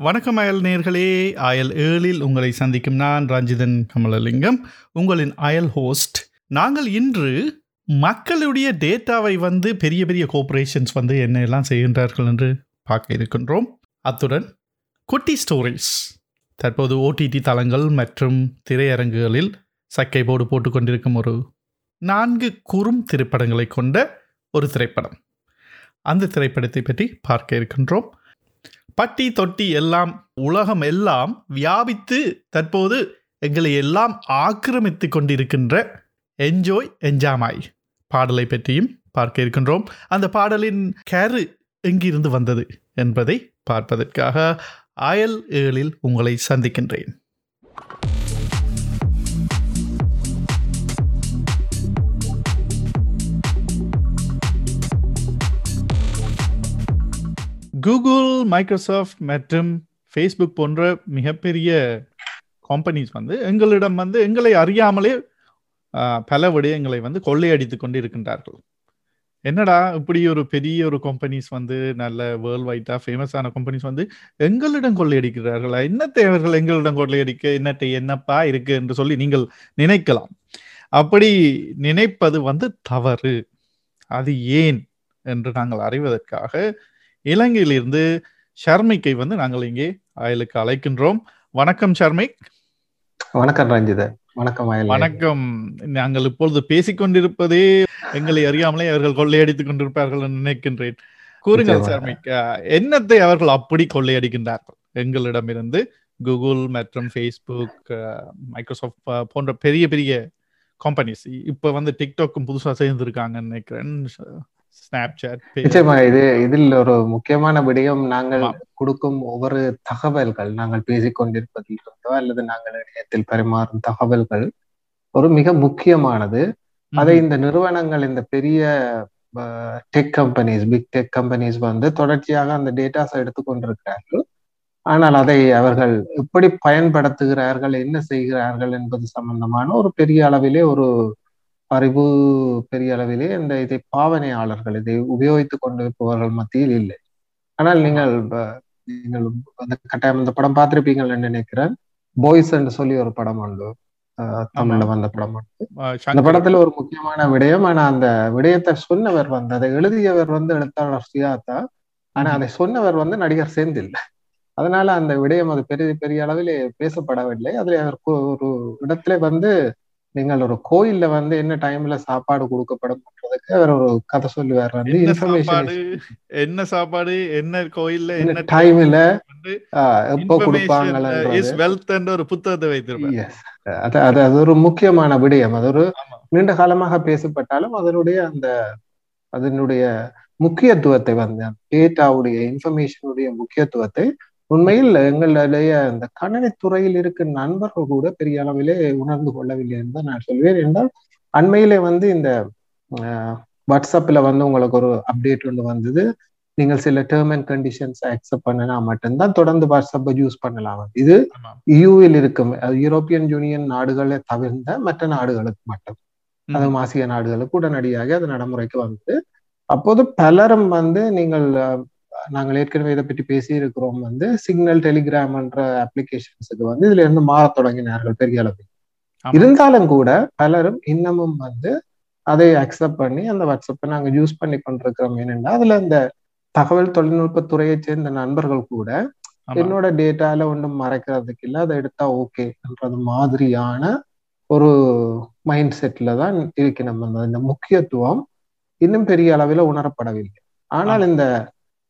வணக்கம் அயல் நேர்களே. அயல் ஏழில் உங்களை சந்திக்கும் நான் ரஞ்சிதன் கமலலிங்கம் உங்களின் அயல் ஹோஸ்ட் நாங்கள் இன்று மக்களுடைய டேட்டாவை வந்து பெரிய பெரிய கோஆப்ரேஷன்ஸ் வந்து என்ன எல்லாம் செய்கின்றார்கள் என்று பார்க்க இருக்கின்றோம். அத்துடன் குட்டி ஸ்டோரிஸ் தற்போது ஓடிடி தளங்கள் மற்றும் திரையரங்குகளில் சக்கை போடு போட்டுக்கொண்டிருக்கும் ஒரு நான்கு குறும் திரைப்படங்களை கொண்ட ஒரு திரைப்படம். அந்த திரைப்படத்தை பற்றி பார்க்க இருக்கின்றோம். பட்டி தொட்டி எல்லாம் உலகம் எல்லாம் வியாபித்து தற்போது எங்களை எல்லாம் ஆக்கிரமித்து கொண்டிருக்கின்ற என்ஜோய் என்ஜாமாய் பாடலை பற்றியும் பார்க்க இருக்கின்றோம். அந்த பாடலின் கேரு எங்கிருந்து வந்தது என்பதை பார்ப்பதற்காக அயல் ஏழில் உங்களை சந்திக்கின்றேன். கூகுள் மைக்ரோசாஃப்ட் மற்றும் ஃபேஸ்புக் போன்ற மிகப்பெரிய கம்பெனிஸ் வந்து எங்களிடம் வந்து எங்களை அறியாமலே பல விடயங்களை வந்து கொள்ளையடித்து கொண்டு இருக்கின்றார்கள் என்னடா இப்படி ஒரு பெரிய ஒரு கம்பெனிஸ் வந்து நல்ல வேர்ல்ட் வைட்டா ஃபேமஸான கம்பெனிஸ் வந்து எங்களிடம் கொள்ளையடிக்கிறார்களா? என்ன தேவர்கள் எங்களிடம் கொள்ளையடிக்க என்னட்டை என்னப்பா இருக்கு என்று சொல்லி நீங்கள் நினைக்கலாம். அப்படி நினைப்பது வந்து தவறு. அது ஏன் என்று நாங்கள் அறிவதற்காக இலங்கையிலிருந்து ஷர்மிக்கை வந்து நாங்கள் இங்கே அயலுக்கு அழைக்கின்றோம். வணக்கம் ஷர்மிக். வணக்கம் ரஞ்சிதன் வணக்கம் வணக்கம். நாங்கள் இப்பொழுது பேசிக்கொண்டிருப்பதே எங்களை அறியாமலே அவர்கள் கொள்ளையடித்துக் கொண்டிருப்பார்கள் நினைக்கின்றேன். கூறுங்கள். ஷர்மிக் என்னத்தை அவர்கள் அப்படி கொள்ளையடிக்கின்றார்கள்? எங்களிடமிருந்து கூகுள் மற்றும் ஃபேஸ்புக் மைக்ரோசாஃப்ட் போன்ற பெரிய பெரிய கம்பெனிஸ் இப்ப வந்து டிக்டாக்கும் புதுசா சேர்ந்திருக்காங்கன்னு நினைக்கிறேன். ஸ்னாப்சாட் நிச்சயமாக இது இதில் ஒரு முக்கியமான விடயம். நாங்கள். கொடுக்கும் ஒவ்வொரு தகவல்கள் நாங்கள் பேசிக் கொண்டிருப்பதில் இருந்தோ அல்லது நாங்கள் இணையத்தில் பரிமாறும் தகவல்கள் ஒரு மிக முக்கியமானது. அதை இந்த நிறுவனங்கள் இந்த பெரிய tech companies big tech companies வந்து தொடர்ச்சியாக அந்த டேட்டாஸ் எடுத்துக்கொண்டிருக்கிறார்கள் ஆனால் அதை அவர்கள் எப்படி பயன்படுத்துகிறார்கள் என்ன செய்கிறார்கள் என்பது சம்பந்தமான ஒரு பெரிய அளவிலே ஒரு அறிவு பெரிய அளவிலே இந்த இதை பாவனையாளர்கள் இதை உபயோகித்துக் கொண்டிருப்பவர்கள் மத்தியில் இல்லை. ஆனால் நீங்கள் நீங்கள் அந்த கட்டாயம் இந்த படம் பார்த்திருப்பீங்கன்னு நினைக்கிறேன். பாய்ஸ் என்று சொல்லி ஒரு படம் உண்டு. தமிழ்ல வந்த படம் அந்த படத்துல ஒரு முக்கியமான விடயம் ஆனா அந்த விடயத்தை சொன்னவர் வந்து அதை எழுதியவர் வந்து எழுத்தாளர் சுயாதா ஆனா. அதை சொன்னவர் வந்து நடிகர் செந்தில் அதனால அந்த விடயம் அது பெரிய பெரிய அளவிலே பேசப்படவில்லை. அதுல ஒரு இடத்துல வந்து நீங்கள் ஒரு கோயில்ல வந்து என்ன டைம்ல சாப்பாடு கொடுக்கப்படும்ன்றதுக்கு அவர் ஒரு கதை சொல்லுவார். வந்து இன்ஃபர்மேஷன் சாப்பாடு? என்ன சாப்பாடு? என்ன கோயில்ல என்ன டைம்ல எப்போ என்ற ஒரு புத்தகத்தை வைத்திருப்பார். Yes. அது அது ஒரு முக்கியமான விடயம். அது ஒரு. நீண்ட காலமாக பேசப்பட்டாலும் அதனுடைய அந்த அதனுடைய முக்கியத்துவத்தை வந்து டேட்டாவுடைய இன்ஃபர்மேஷனுடைய முக்கியத்துவத்தை உண்மையில் எங்களுடைய இந்த கணினித்துறையில் இருக்க நண்பர்கள் கூட பெரிய அளவிலே உணர்ந்து கொள்ளவில்லை என்று நான் சொல்வேன். என்றால் அண்மையிலே வந்து இந்த வாட்ஸ்அப்ல வந்து உங்களுக்கு ஒரு அப்டேட் ஒன்று வந்தது. நீங்கள் சில டேர்ம் அண்ட் கண்டிஷன்ஸ் அக்செப்ட் பண்ணினா மட்டும்தான் தொடர்ந்து வாட்ஸ்அப்பை யூஸ் பண்ணலாம். இது. யூவில் இருக்கும். அது யூரோப்பியன் யூனியன் நாடுகளை தவிர்ந்த மற்ற நாடுகளுக்கு மட்டும். அது ஆசிய நாடுகளுக்கு உடனடியாக அது நடைமுறைக்கு வந்தது. அப்போது பலரும் வந்து நீங்கள் நாங்கள் ஏற்கனவே இதை பற்றி பேசி இருக்கிறோம் வந்து சிக்னல் டெலிகிராம் என்ற அப்ளிகேஷன்ஸுக்கு வந்து இதுல இருந்து மாறத் தொடங்கினார்கள் பெரிய அளவில். இருந்தாலும் கூட பலரும் இன்னமும் வந்து அதை அக்செப்ட் பண்ணி அந்த வாட்ஸ்அப்பை நாங்க யூஸ் பண்ணி கொண்டிருக்கிறோம் ஏனென்றா அதுல இந்த தகவல் தொழில்நுட்ப துறையைச் சேர்ந்த நண்பர்கள் கூட. என்னோட டேட்டால ஒன்றும் மறைக்கிறதுக்கு இல்லை அதை எடுத்தா ஓகேன்றது மாதிரியான ஒரு மைண்ட் செட்ல தான் இருக்கு நம்ம அந்த- இந்த முக்கியத்துவம் இன்னும் பெரிய அளவில் உணரப்படவில்லை ஆனால். இந்த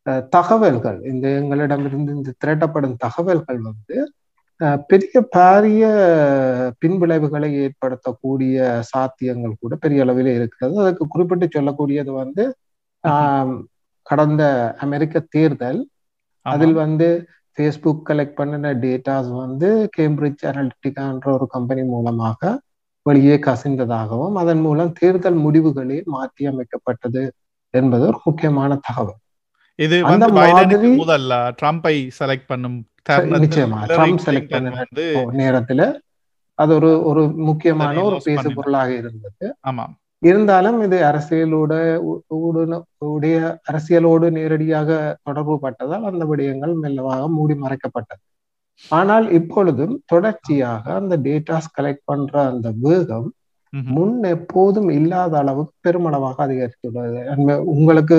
தகவல்கள் இந்த எங்களிடமிருந்து இந்த திரட்டப்படும் தகவல்கள் வந்து பெரிய பாரிய பின்விளைவுகளை ஏற்படுத்தக்கூடிய சாத்தியங்கள் கூட பெரிய அளவில் இருக்கிறது. அதுக்கு குறிப்பிட்டு சொல்லக்கூடியது வந்து கடந்த அமெரிக்க தேர்தல். அதில் வந்து ஃபேஸ்புக் கலெக்ட் பண்ணின டேட்டாஸ் வந்து கேம்பிரிட்ஜ் அனலிட்டிகான்ற ஒரு கம்பெனி மூலமாக வெளியே கசிந்ததாகவும் அதன் மூலம் தேர்தல் முடிவுகளே மாற்றி அமைக்கப்பட்டது என்பது ஒரு முக்கியமான தகவல். இது வந்து பைடனுக்கு முதல்ல ட்ரம்பை செலக்ட் பண்ணும் நிச்சயமா. ட்ரம்ப் செலக்ட் வந்து நேரத்துல அது ஒரு ஒரு முக்கியமான ஒரு பேசு. பொருளாக இருந்தது. ஆமா இருந்தாலும் இது அரசியலோட உடைய அரசியலோடு நேரடியாக தொடர்பு பட்டதால் அந்த விடயங்கள் மெல்லமாக மூடி மறைக்கப்பட்டது. ஆனால் இப்பொழுதும் தொடர்ச்சியாக அந்த டேட்டாஸ் கலெக்ட் பண்ற அந்த வேகம் முன் எப்போதும் இல்லாத அளவுக்கு பெருமளவாக அதிகரித்துள்ளது. உங்களுக்கு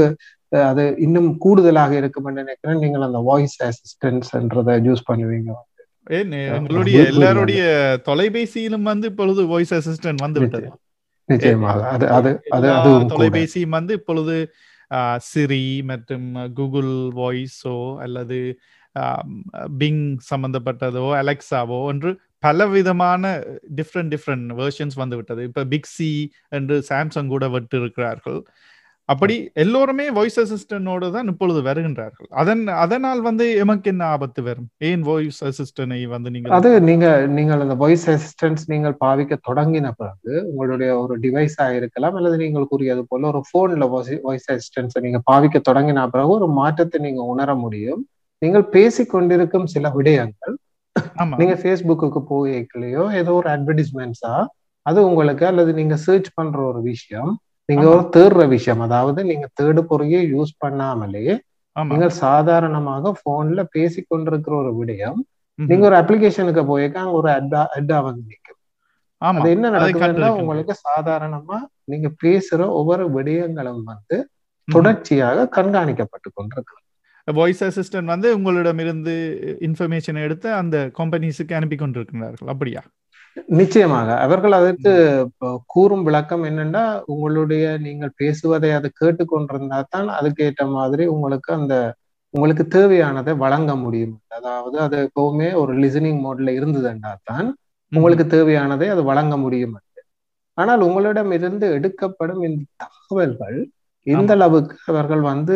அது இன்னும் கூடுதலாக இருக்கும் நினைக்கிறேன். நீங்கள் அந்த வாய்ஸ் அசிஸ்டன்ஸ்ன்றத யூஸ் பண்ணுவீங்க. எங்களுடைய எல்லாருடைய தொலைபேசியிலும் வந்து இப்பொழுது வாய்ஸ் அசிஸ்டன்ட் வந்து விட்டது. நிச்சயமாக. அது அது அது அது தொலைபேசியும் வந்து இப்பொழுது சிரி மற்றும் கூகுள் வாய்ஸோ அல்லது பிங் சம்பந்தப்பட்டதோ அலெக்சாவோ என்று பல விதமான டிஃப்ரெண்ட் டிஃப்ரெண்ட் வேர்ஷன்ஸ் வந்து விட்டது. இப்ப பிக்சி என்று சாம்சங் கூட விட்டு இருக்கிறார்கள் அப்படி எல்லோருமே வாய்ஸ் அசிஸ்டன்டோடு தான் இப்பொழுது வருகின்றார்கள். அதன் அதனால் வந்து எமக்கு என்ன ஆபத்து வரும்? ஏன் வாய்ஸ் அசிஸ்டனை வந்து நீங்க அது நீங்க நீங்கள் அந்த வாய்ஸ் அசிஸ்டன்ஸ் நீங்கள் பாவிக்க தொடங்கின பிறகு உங்களுடைய ஒரு டிவைஸா இருக்கலாம் அல்லது நீங்கள் கூறியது போல ஒரு போன்ல வாய்ஸ் அசிஸ்டன்ஸை நீங்க பாவிக்க தொடங்கின பிறகு ஒரு மாற்றத்தை நீங்க உணர முடியும். நீங்கள் பேசிக்கொண்டிருக்கும் சில விடயங்கள் நீங்க ஃபேஸ்புக்கு போய்க்கலையோ ஏதோ ஒரு அட்வர்டைஸ்மெண்ட்ஸா அது உங்களுக்கு அல்லது நீங்க சர்ச் பண்ற ஒரு விஷயம் நீங்க ஒரு தேடுற விஷயம். அதாவது நீங்க தேடு பொறியை யூஸ் பண்ணாமலே நீங்க சாதாரணமாக போன்ல பேசி கொண்டிருக்கிற ஒரு விடயம் நீங்க ஒரு அப்ளிகேஷனுக்கு போயிருக்க அங்க ஒரு அட்டா அட்டா வந்து நிற்கும் அது என்ன நடக்குதுன்னா உங்களுக்கு சாதாரணமா நீங்க பேசுற ஒவ்வொரு விடயங்களும் வந்து தொடர்ச்சியாக கண்காணிக்கப்பட்டு கொண்டிருக்கு வாய்ஸ் அசிஸ்டன்ட் வந்து உங்களிடம் இருந்து இன்ஃபர்மேஷன் எடுத்து அந்த கம்பெனிஸுக்கு அனுப்பி கொண்டிருக்கிறார்கள். அப்படியா? நிச்சயமாக. அவர்கள் அதற்கு கூறும் விளக்கம் என்னன்னா உங்களுடைய நீங்கள் பேசுவதை அதை கேட்டுக்கொண்டிருந்தா தான் அதுக்கேற்ற மாதிரி உங்களுக்கு அந்த உங்களுக்கு தேவையானதை வழங்க முடியும். அதாவது அது எப்பவுமே ஒரு லிசனிங் மோட்ல இருந்ததுண்டா தான் உங்களுக்கு தேவையானதை அது வழங்க முடியும் ஆனால் உங்களிடம் இருந்து எடுக்கப்படும் இந்த தகவல்கள் இந்த அளவுக்கு அவர்கள் வந்து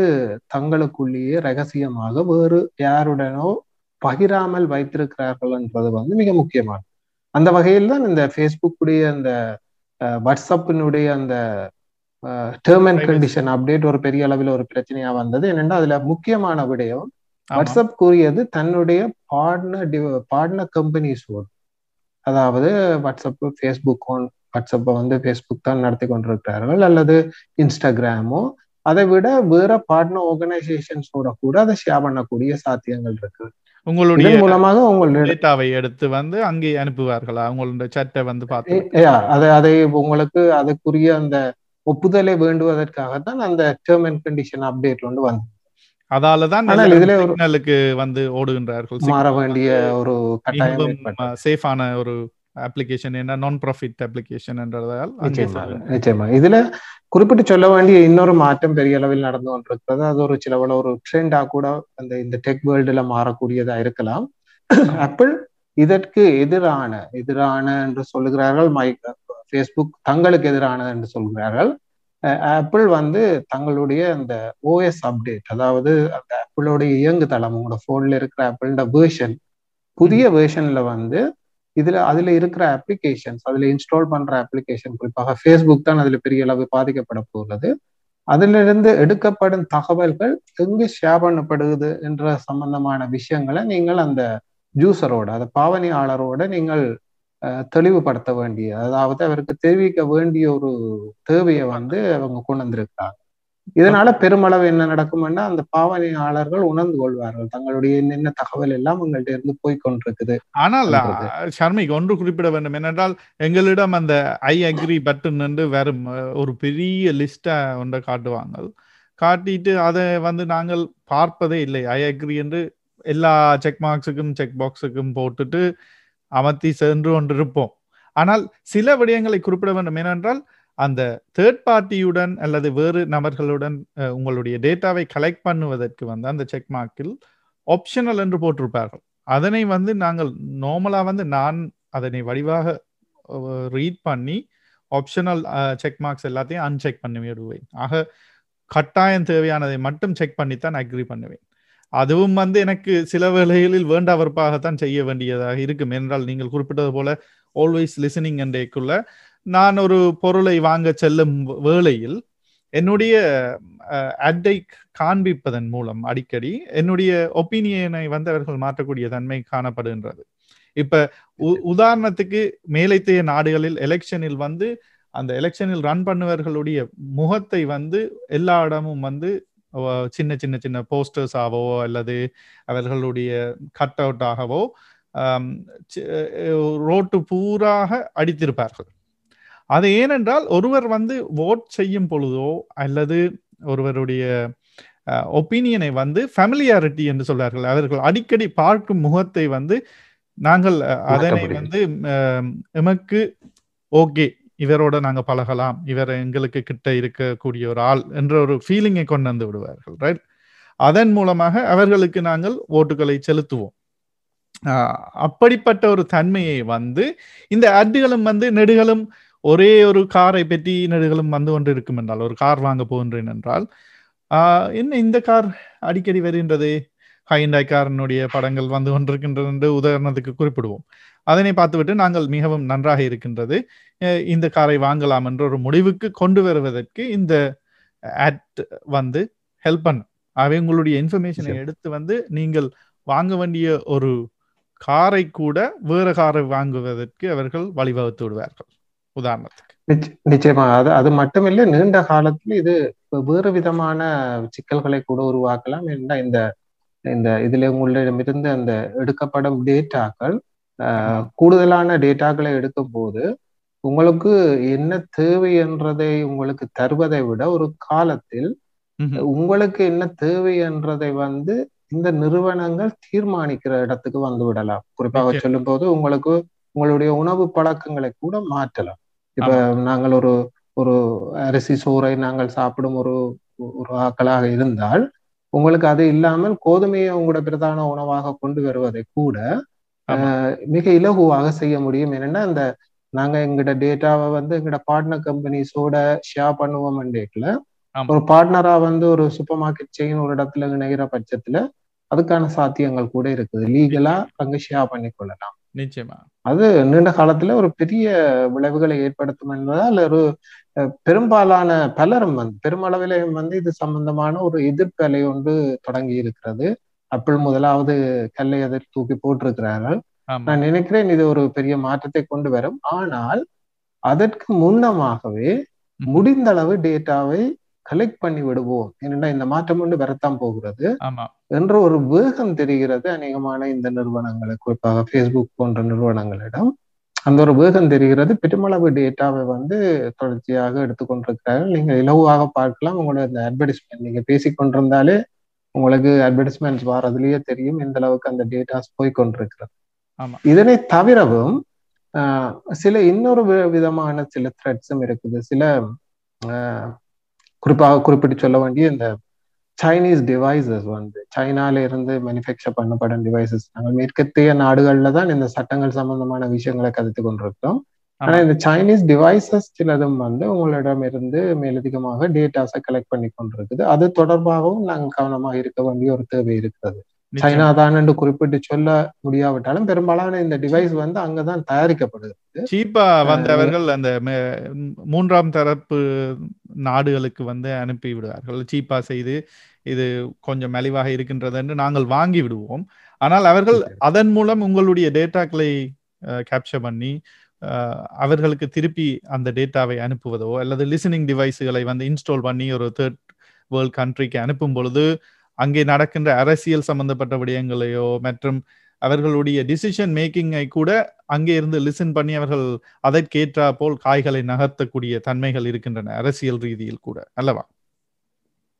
தங்களுக்குள்ளேயே ரகசியமாக வேறு யாருடனோ பகிராமல் வைத்திருக்கிறார்கள் என்பது வந்து மிக முக்கியமானது. அந்த வகையில் தான் இந்த ஃபேஸ்புக்குடைய அந்த வாட்ஸ்அப்பினுடைய அந்த டேர்ம் அண்ட் கண்டிஷன் அப்டேட் ஒரு பெரிய அளவில் ஒரு பிரச்சனையா வந்தது. என்னென்னா அதுல முக்கியமான விடயம் வாட்ஸ்அப் கூறியது தன்னுடைய பார்ட்னர் பார்ட்னர் கம்பெனிஸோடு அதாவது வாட்ஸ்அப் ஃபேஸ்புக் வாட்ஸ்அப்பை வந்து ஃபேஸ்புக் தான் நடத்தி கொண்டிருக்கிறார்கள். அல்லது இன்ஸ்டாகிராமோ அதை விட வேற பார்ட்னர் ஆர்கனைசேஷன்ஸோட கூட அதை ஷேர் பண்ணக்கூடிய சாத்தியங்கள் இருக்கு. உங்களுடைய மூலமாக உங்களுடைய டேட்டாவை எடுத்து வந்து அங்கே அனுப்புவார்களா? உங்களுடைய சட்டை வந்து பார்த்து அதை அதை உங்களுக்கு அதுக்குரிய அந்த ஒப்புதலை வேண்டுவதற்காகத்தான் அந்த டேர்ம் அண்ட் கண்டிஷன் அப்டேட் வந்து வந்து அதால தான் ஆனால் இதுல ஒரு சிக்னலுக்கு வந்து ஓடுகின்றார்கள். மாற வேண்டிய ஒரு கட்டாயம். சேஃபான ஒரு அப்ளிகேஷன் என்ன நான் ப்ராஃபிட் அப்ளிகேஷன் என்றதால் நிச்சயமா இதுல குறிப்பிட்டு சொல்ல வேண்டிய இன்னொரு மாற்றம் பெரிய அளவில் நடந்து கொண்டிருக்கிறது. அது ஒரு சிலவள ஒரு ட்ரெண்டா கூட அந்த இந்த டெக் வேர்ல்டுல மாறக்கூடியதா இருக்கலாம். ஆப்பிள் இதற்கு எதிரான எதிரான என்று சொல்லுகிறார்கள். மை ஃபேஸ்புக் தங்களுக்கு எதிரான என்று சொல்கிறார்கள். ஆப்பிள் வந்து தங்களுடைய அந்த ஓஎஸ் அப்டேட் அதாவது அந்த ஆப்பிளோடைய இயங்குதளம் உங்களோட போன்ல இருக்கிற ஆப்பிளோட வேர்ஷன் புதிய வேர்ஷன்ல வந்து இதுல அதுல இருக்கிற அப்ளிகேஷன்ஸ் அதுல இன்ஸ்டால் பண்ற அப்ளிகேஷன் குறிப்பாக ஃபேஸ்புக் தான் அதுல பெரிய அளவு பாதிக்கப்பட போகிறது அதுல இருந்து எடுக்கப்படும் தகவல்கள் எங்கு ஷேர் பண்ணப்படுது என்ற சம்பந்தமான விஷயங்களை நீங்கள் அந்த ஜூசரோட அந்த பாவனையாளரோட நீங்கள் தெளிவுபடுத்த வேண்டிய அதாவது அவருக்கு தெரிவிக்க வேண்டிய ஒரு தேவையை வந்து அவங்க கொண்டு வந்திருக்காங்க இதனால பெருமளவு என்ன நடக்கும்னா அந்த பாவனையாளர்கள் உணர்ந்து கொள்வார்கள். தங்களுடைய என்னென்ன தகவல் எல்லாம் உங்கள்ட்ட இருந்து போய் கொண்டிருக்குது ஆனால் ஷர்மிக் ஒன்று குறிப்பிட வேண்டும் என்னென்றால் எங்களிடம் அந்த ஐ அக்ரி பட்டன் என்று வெறும் ஒரு பெரிய லிஸ்டா ஒன்றை காட்டுவாங்க. காட்டிட்டு அதை வந்து நாங்கள் பார்ப்பதே இல்லை. ஐ அக்ரி என்று எல்லா செக் மார்க்ஸுக்கும் செக் பாக்ஸுக்கும் போட்டுட்டு அமர்த்தி சென்று கொண்டிருப்போம். ஆனால் சில விடயங்களை குறிப்பிட வேண்டும் ஏனென்றால் அந்த தேர்ட் பார்ட்டியுடன் அல்லது வேறு நபர்களுடன் உங்களுடைய டேட்டாவை கலெக்ட் பண்ணுவதற்கு வந்து அந்த செக் மார்க்கில் ஆப்ஷனல் என்று போட்டிருப்பார்கள். அதனை வந்து நாங்கள் நார்மலாக வந்து நான் அதனை வடிவாக ரீட் பண்ணி ஆப்ஷனல் செக் மார்க்ஸ் எல்லாத்தையும் அன்செக் பண்ணி விடுவேன் ஆக கட்டாயம் தேவையானதை மட்டும் செக் பண்ணித்தான் அக்ரி பண்ணுவேன். அதுவும் வந்து எனக்கு சில வேளைகளில் வேண்டா வெறுப்பாகத்தான் செய்ய வேண்டியதாக இருக்கும். என்றால் நீங்கள் குறிப்பிட்டது போல ஆல்வேஸ் லிசனிங் என்றேக்குள்ள நான் ஒரு பொருளை வாங்க செல்லும் வேளையில் என்னுடைய அட்டை காண்பிப்பதன் மூலம் அடிக்கடி என்னுடைய ஒப்பீனியனை வந்து அவர்கள் மாற்றக்கூடிய தன்மை காணப்படுகின்றது. இப்ப உதாரணத்துக்கு மேலைத்தைய நாடுகளில் எலெக்ஷனில் வந்து அந்த எலெக்ஷனில் ரன் பண்ணுவர்களுடைய முகத்தை வந்து எல்லா இடமும் வந்து சின்ன சின்ன சின்ன சின்ன ஆகவோ அல்லது அவர்களுடைய கட் அவுட் ஆகவோ ரோட்டு பூராக அடித்திருப்பார்கள். அது ஏனென்றால் ஒருவர் வந்து ஓட் செய்யும் பொழுதோ அல்லது ஒருவருடைய ஒப்பீனியனை வந்து ஃபேமிலியாரிட்டி என்று சொல்வார்கள். அவர்கள் அடிக்கடி பார்க்கும் முகத்தை வந்து நாங்கள் அதனை. வந்து எமக்கு ஓகே இவரோட நாங்க பழகலாம் இவர் எங்களுக்கு கிட்ட இருக்கக்கூடிய ஒரு ஆள் என்ற ஒரு ஃபீலிங்கை கொண்டு வந்து விடுவார்கள் ரைட் அதன் மூலமாக அவர்களுக்கு நாங்கள் ஓட்டுகளை செலுத்துவோம். அப்படிப்பட்ட ஒரு தன்மையை வந்து இந்த அட்டுகளும் வந்து நெடுகளும் ஒரே ஒரு காரை பற்றி நெடுகளும் வந்து கொண்டு இருக்கும் என்றால் ஒரு கார் வாங்க போகின்றேன் என்றால் என்ன இந்த கார் அடிக்கடி வருகின்றது? ஹைண்டாய் காரனுடைய படங்கள் வந்து கொண்டிருக்கின்றது என்று உதாரணத்துக்கு குறிப்பிடுவோம். அதனை பார்த்துவிட்டு நாங்கள் மிகவும் நன்றாக இருக்கின்றது. இந்த காரை வாங்கலாம் என்ற ஒரு முடிவுக்கு கொண்டு வருவதற்கு இந்த ஆட் வந்து ஹெல்ப் பண்ணும். அவை உங்களுடைய இன்ஃபர்மேஷனை. எடுத்து வந்து நீங்கள் வாங்க வேண்டிய ஒரு காரை கூட வேற காரை வாங்குவதற்கு அவர்கள் வழிவகுத்து விடுவார்கள். உதாரணத்துக்கு நிச்ச- நிச்சயமா அது அது மட்டுமில்லை நீண்ட காலத்துல இது வேறு விதமான சிக்கல்களை கூட உருவாக்கலாம் ஏன்னா இந்த இந்த இதுல உங்களிடமிருந்து அந்த எடுக்கப்படும் டேட்டாக்கள். கூடுதலான டேட்டாக்களை எடுக்கும் போது உங்களுக்கு என்ன தேவை என்றதை உங்களுக்கு தருவதை விட ஒரு காலத்தில். உங்களுக்கு என்ன தேவை என்றதை வந்து இந்த நிறுவனங்கள் தீர்மானிக்கிற இடத்துக்கு வந்து விடலாம் குறிப்பாக. சொல்லும் போது உங்களுக்கு உங்களுடைய உணவு பழக்கங்களை கூட மாற்றலாம் இப்ப நாங்கள் ஒரு ஒரு அரிசி சோறை நாங்கள் சாப்பிடும் ஒரு ஒரு ஆக்களாக இருந்தால் உங்களுக்கு அது இல்லாமல் கோதுமையை உங்களோட பிரதான உணவாக கொண்டு வருவதை கூட மிக இலகுவாக செய்ய முடியும். என்னன்னா இந்த நாங்க எங்கட டேட்டாவை வந்து எங்கட பார்ட்னர் கம்பெனிஸோட ஷேர் பண்ணுவோம் ஆமா. ஒரு பார்ட்னரா வந்து ஒரு சூப்பர் மார்க்கெட் செயின் ஒரு இடத்துல இணைகிற பட்சத்துல அதுக்கான சாத்தியங்கள் கூட இருக்குது. லீகலா அங்க ஷேர் பண்ணி கொள்ளலாம். நிச்சயமா. அது நீண்ட காலத்துல ஒரு பெரிய விளைவுகளை ஏற்படுத்தும் என்பதால் ஒரு பெரும்பாலான பலரும் வந்து பெருமளவிலே வந்து இது சம்பந்தமான ஒரு எதிர்ப்பலை ஒன்று தொடங்கி இருக்கிறது. அப்பிள் முதலாவது கல்லை எதிர் தூக்கி போட்டிருக்கிறார்கள். நான் நினைக்கிறேன் இது ஒரு பெரிய மாற்றத்தை கொண்டு வரும். ஆனால் அதற்கு முன்னமாகவே. முடிந்த அளவு டேட்டாவை கலெக்ட் பண்ணி விடுவோம். ஏனென்றா இந்த மாற்றம் கொண்டு வரத்தான் போகிறது. என்ற ஒரு வேகம் தெரிகிறது அநேகமான இந்த நிறுவனங்களுக்கு. குறிப்பாக ஃபேஸ்புக் போன்ற நிறுவனங்களிடம் அந்த ஒரு வேகம் தெரிகிறது. பெருமளவு டேட்டாவை வந்து தொடர்ச்சியாக எடுத்துக்கொண்டிருக்கிறார்கள் நீங்க இலகுவாக பார்க்கலாம். உங்களோட இந்த அட்வர்டைஸ்மெண்ட் நீங்க பேசிக்கொண்டிருந்தாலே உங்களுக்கு அட்வர்டைஸ்மெண்ட்ஸ் வாரதுலயே தெரியும் எந்த அளவுக்கு அந்த டேட்டாஸ் போய் கொண்டிருக்கிறது. ஆமா. இதனை தவிரவும் சில இன்னொரு விதமான சில த்ரெட்ஸும் இருக்குது. சில குறிப்பாக குறிப்பிட்டு சொல்ல வேண்டிய இந்த சைனீஸ் டிவைசஸ் வந்து சைனால இருந்து மேனுஃபேக்சர் பண்ணப்படும் டிவைசஸ் நாங்கள் மேற்கத்திய நாடுகள்ல தான் இந்த சட்டங்கள் சம்பந்தமான விஷயங்களை கதைத்து கொண்டிருக்கிறோம். ஆனா. இந்த சைனீஸ் டிவைசஸ் சிலதும் வந்து உங்களிடம் இருந்து மேலதிகமாக டேட்டாஸை கலெக்ட் பண்ணி கொண்டிருக்குது. அது தொடர்பாகவும் நாங்கள் கவனமாக இருக்க வேண்டிய ஒரு தேவை இருக்கிறது. சைனா. தான் என்று குறிப்பிட்டு சொல்ல முடியாவிட்டாலும் பெரும்பாலான இந்த டிவைஸ் வந்து அங்கதான் தயாரிக்கப்படுது சீப்பா வந்து அஹ் அவர்கள் அந்த மூன்றாம் தரப்பு நாடுகளுக்கு வந்து அனுப்பி விடுவார்கள் சீப்பா செய்து இது கொஞ்சம் மலிவாக இருக்கின்றது என்று நாங்கள் வாங்கி விடுவோம் ஆனால் அவர்கள். அதன் மூலம் உங்களுடைய டேட்டாக்களை கேப்சர் பண்ணி அவர்களுக்கு திருப்பி அந்த டேட்டாவை அனுப்புவதோ அல்லது லிசனிங் டிவைஸுகளை வந்து இன்ஸ்டால் பண்ணி ஒரு தேர்ட் வேர்ல்ட் கண்ட்ரிக்கு அனுப்பும் பொழுது அங்கே நடக்கின்ற அரசியல் சம்பந்தப்பட்ட விடயங்களையோ மற்றும் அவர்களுடைய டிசிஷன் மேக்கிங்கை கூட அங்கே இருந்து லிசன் பண்ணி அவர்கள் அதற்கேற்றா போல் காய்களை நகர்த்தக்கூடிய தன்மைகள் இருக்கின்றன அரசியல் ரீதியில் கூட. அல்லவா?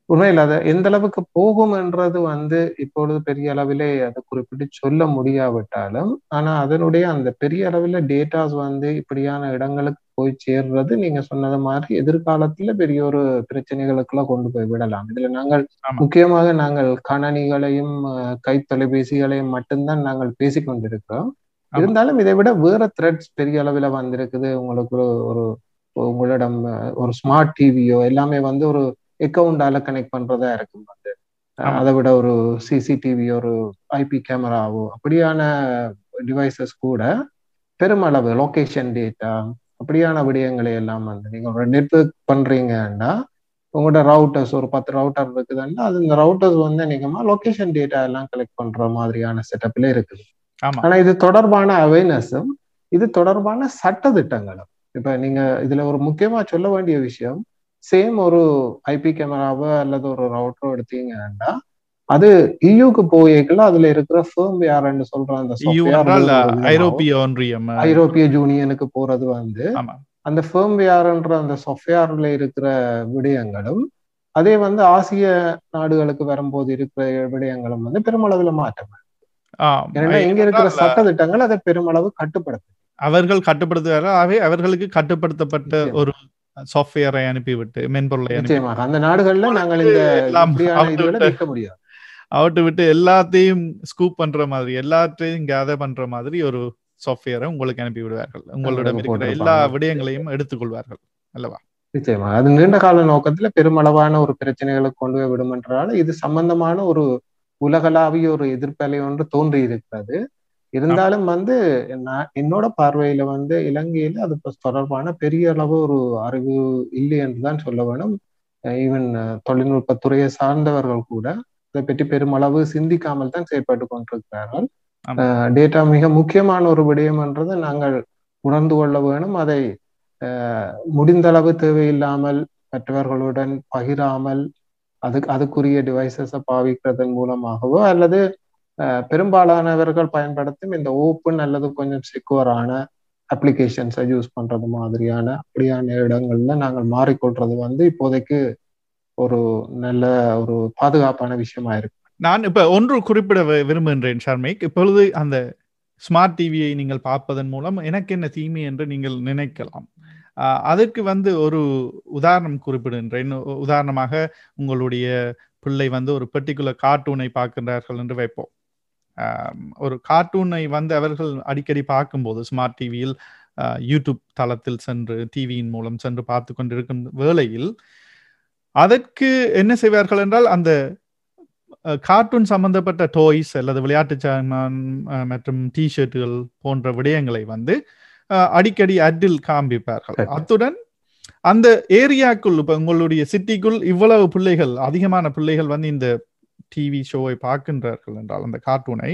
உண்மையில் அது எந்த அளவுக்கு போகும் என்றது வந்து இப்பொழுது பெரிய அளவிலே அதை குறிப்பிட்டு சொல்ல முடியாவிட்டாலும் ஆனா அதனுடைய அந்த பெரிய அளவில் டேட்டாஸ் வந்து இப்படியான இடங்களுக்கு போய் சேர்றது நீங்க சொன்னது மாதிரி எதிர்காலத்துல பெரிய ஒரு பிரச்சனைகளுக்கெல்லாம் கொண்டு போய் விடலாம் இதுல நாங்கள். முக்கியமாக நாங்கள் கணனிகளையும் கை தொலைபேசிகளையும் மட்டும்தான் நாங்கள் பேசிக் கொண்டிருக்கிறோம் ஆமா. இருந்தாலும் இதை விட வேற த்ரெட்ஸ் பெரிய அளவில் வந்திருக்குது உங்களுக்கு ஒரு உங்களிடம் ஒரு ஸ்மார்ட் டிவியோ எல்லாமே வந்து ஒரு அக்கௌண்டால கனெக்ட் பண்றதா இருக்கும் வந்து. அதை விட ஒரு சிசிடிவி ஒரு ஐபி கேமராவோ அப்படியான டிவைசஸ் கூட பெருமளவு லொகேஷன் டேட்டா அப்படியான விடயங்களை எல்லாம் வந்து நீங்க ஒரு நெட்ஒர்க் பண்றீங்கன்னா உங்களோட ரவுட்டர்ஸ் ஒரு பத்து ரவுட்டர் இருக்குதுன்னா அது இந்த ரவுட்டர்ஸ் வந்து நீங்கமா லொகேஷன் டேட்டா எல்லாம் கலெக்ட் பண்ற மாதிரியான செட்டப்ல இருக்குது. ஆனா இது தொடர்பான அவேர்னஸும் இது தொடர்பான சட்ட திட்டங்களும் இப்ப நீங்க இதுல ஒரு முக்கியமா சொல்ல வேண்டிய விஷயம் சேம் ஒரு ஐபி கேமராவோ அல்லது ஒரு ரவுட்டரோ எடுத்தீங்கன்னா அது இயூக்கு போயிக்கல அதுல இருக்கிற ஃபேம் யாருன்னு சொல்ற அந்த ஒரு விதமாகவும், ஐரோப்பிய ஒன்றியம் ஐரோப்பிய யூனியனுக்கு போறது வந்து அந்த ஃபேம்வேர்ன்ற அந்த சாஃப்ட்வேர்ல இருக்கிற விடயங்களும் அதே வந்து ஆசிய நாடுகளுக்கு வரும்போது இருக்கிற விடயங்களும் வந்து பெருமளவுல மாற்றம். ஏன்னா இங்க இருக்கிற ஏனென்றால், சட்ட திட்டங்கள் அதை பெருமளவு கட்டுப்படுத்தும் அவர்கள் கட்டுப்படுத்துவார்கள் ஆகவே அவர்களுக்கு கட்டுப்படுத்தப்பட்ட. ஒரு சாஃப்ட்வேரை அனுப்பிவிட்டு மென்பொருளை அந்த நாடுகள்ல நாங்கள் இந்த முடியாது. அவட்டு விட்டு எல்லாத்தையும் ஸ்கூப் பண்ற மாதிரி எல்லாத்தையும் கேதர் பண்ற மாதிரி ஒரு சாஃப்ட்வேரை உங்களுக்கு அனுப்பி விடுவார்கள். உங்களிடம் இருக்கிற எல்லா. விடயங்களையும் எடுத்துக்கொள்வார்கள். அல்லவா? நிச்சயமாக அது நீண்ட கால நோக்கத்துல பெருமளவான ஒரு பிரச்சனைகளுக்கு கொண்டு போய் விடும் என்றால் இது சம்பந்தமான ஒரு உலகளாவிய ஒரு எதிர்ப்பலை ஒன்று தோன்றி இருக்கிறது இருந்தாலும் வந்து நான் என்னோட பார்வையில வந்து இலங்கையில அது தொடர்பான பெரிய அளவு ஒரு அறிவு இல்லை என்றுதான் சொல்ல வேணும். ஈவன் தொழில்நுட்பத்துறையை சார்ந்தவர்கள் கூட இதை பற்றி பெருமளவு சிந்திக்காமல் தான் செயல்பட்டு கொண்டிருக்கிறார்கள். டேட்டா மிக முக்கியமான ஒரு விடயம் என்றதை நாங்கள் உணர்ந்து கொள்ள வேணும் அதை முடிந்தளவு தேவையில்லாமல் மற்றவர்களுடன் பகிராமல் அதுக்கு அதுக்குரிய டிவைசஸை பாவிக்கிறதன் மூலமாகவோ அல்லது பெரும்பாலானவர்கள் பயன்படுத்தும் இந்த ஓப்பன் அல்லது கொஞ்சம் செக்யூரான அப்ளிகேஷன்ஸை யூஸ் பண்றது மாதிரியான அப்படியான இடங்கள்ல நாங்கள் மாறிக்கொள்றது வந்து இப்போதைக்கு ஒரு நல்ல ஒரு பாதுகாப்பான விஷயமா இருக்கும் நான் இப்ப ஒன்று குறிப்பிட விரும்புகின்றேன் ஷர்மிக் இப்பொழுது அந்த ஸ்மார்ட் டிவியை நீங்கள் பார்ப்பதன் மூலம் எனக்கு என்ன தீமை என்று நீங்கள் நினைக்கலாம். ஆஹ் அதற்கு வந்து ஒரு உதாரணம் குறிப்பிடுகின்றேன். உதாரணமாக உங்களுடைய பிள்ளை வந்து ஒரு பர்டிகுலர் கார்ட்டூனை பார்க்கின்றார்கள் என்று வைப்போம். ஒரு கார்ட்டூனை வந்து அவர்கள் அடிக்கடி பார்க்கும்போது ஸ்மார்ட் டிவியில் யூடியூப் தளத்தில் சென்று டிவியின் மூலம் சென்று பார்த்து கொண்டிருக்கும் வேளையில் அதற்கு என்ன செய்வார்கள் என்றால் அந்த கார்ட்டூன் சம்பந்தப்பட்ட டாய்ஸ் அல்லது விளையாட்டு சாமான் மற்றும் டிஷர்ட்டுகள் போன்ற விடயங்களை வந்து அடிக்கடி அட்டில் காண்பிப்பார்கள். அத்துடன் அந்த ஏரியாக்குள் இப்ப உங்களுடைய சிட்டிக்குள் இவ்வளவு பிள்ளைகள் அதிகமான பிள்ளைகள் வந்து இந்த டிவி ஷோவை பார்க்கின்றார்கள் என்றால் அந்த கார்ட்டூனை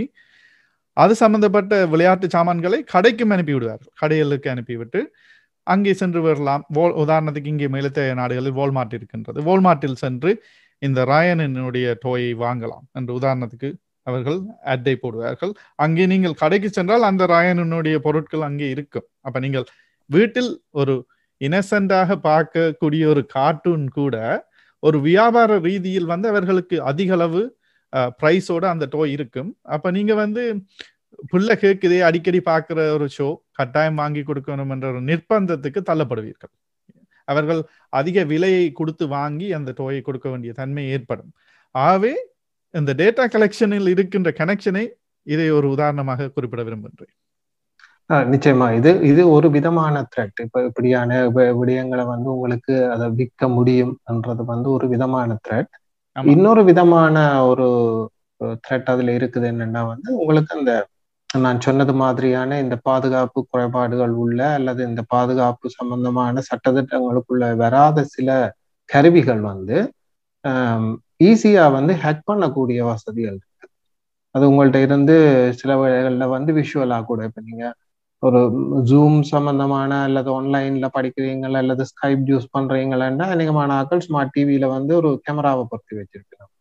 அது சம்பந்தப்பட்ட விளையாட்டு சாமான்களை கடைக்கும் அனுப்பி விடுவார்கள் கடைகளுக்கு அனுப்பிவிட்டு அங்கே சென்று வரலாம். வோல் உதாரணத்துக்கு இங்கே மேலத்தைய நாடுகளில் வால்மார்ட் இருக்கின்றது. வால்மார்ட்டில் சென்று இந்த ராயனினுடைய டோயை வாங்கலாம் என்று உதாரணத்துக்கு அவர்கள் அட்டை போடுவார்கள். அங்கே நீங்கள் கடைக்கு சென்றால் அந்த ராயனினுடைய பொருட்கள் அங்கே இருக்கும். அப்ப நீங்கள் வீட்டில் ஒரு இனசென்டாக பார்க்கக்கூடிய ஒரு கார்ட்டூன் கூட ஒரு வியாபார ரீதியில் வந்து அவர்களுக்கு அதிக அளவு ப்ரைஸோட அந்த டோய் இருக்கும். அப்ப நீங்க வந்து புள்ள கேக்குதே அடிக்கடி பார்க்கிற ஒரு ஷோ கட்டாயம் வாங்கி கொடுக்கணும் என்ற ஒரு நிர்பந்தத்துக்கு தள்ளப்படுவீர்கள். அவர்கள் அதிக விலையை கொடுத்து வாங்கி அந்த டோயை கொடுக்க வேண்டிய தன்மை ஏற்படும். ஆகவே இந்த டேட்டா கலெக்ஷனில் இருக்கின்ற கனெக்ஷனை இதை ஒரு உதாரணமாக குறிப்பிட விரும்புகின்றேன் ஆஹ் நிச்சயமா. இது இது ஒரு விதமான த்ரெட் இப்ப இப்படியான விடயங்களை வந்து உங்களுக்கு அதை விற்க முடியும் என்றது வந்து ஒரு விதமான த்ரெட். இன்னொரு விதமான ஒரு த்ரெட் அதுல இருக்குது என்னன்னா வந்து உங்களுக்கு அந்த நான் சொன்னது மாதிரியான இந்த பாதுகாப்பு குறைபாடுகள் உள்ள அல்லது இந்த பாதுகாப்பு சம்பந்தமான சட்டத்திட்டங்களுக்குள்ள வராத சில கருவிகள் வந்து ஈஸியா வந்து ஹேக் பண்ணக்கூடிய வசதிகள் இருக்கு. அது உங்கள்கிட்ட இருந்து சில வேளைகள்ல வந்து விஷுவலா கூட இப்போ நீங்க ஒரு ஜூம் சம்பந்தமான அல்லது ஆன்லைன்ல படிக்கிறீங்களா அல்லது ஸ்கைப் யூஸ் பண்றீங்களா அநேகமான ஆக்கள் ஸ்மார்ட் டிவியில வந்து ஒரு கேமராவை பொருத்தி வச்சிருக்கலாம்.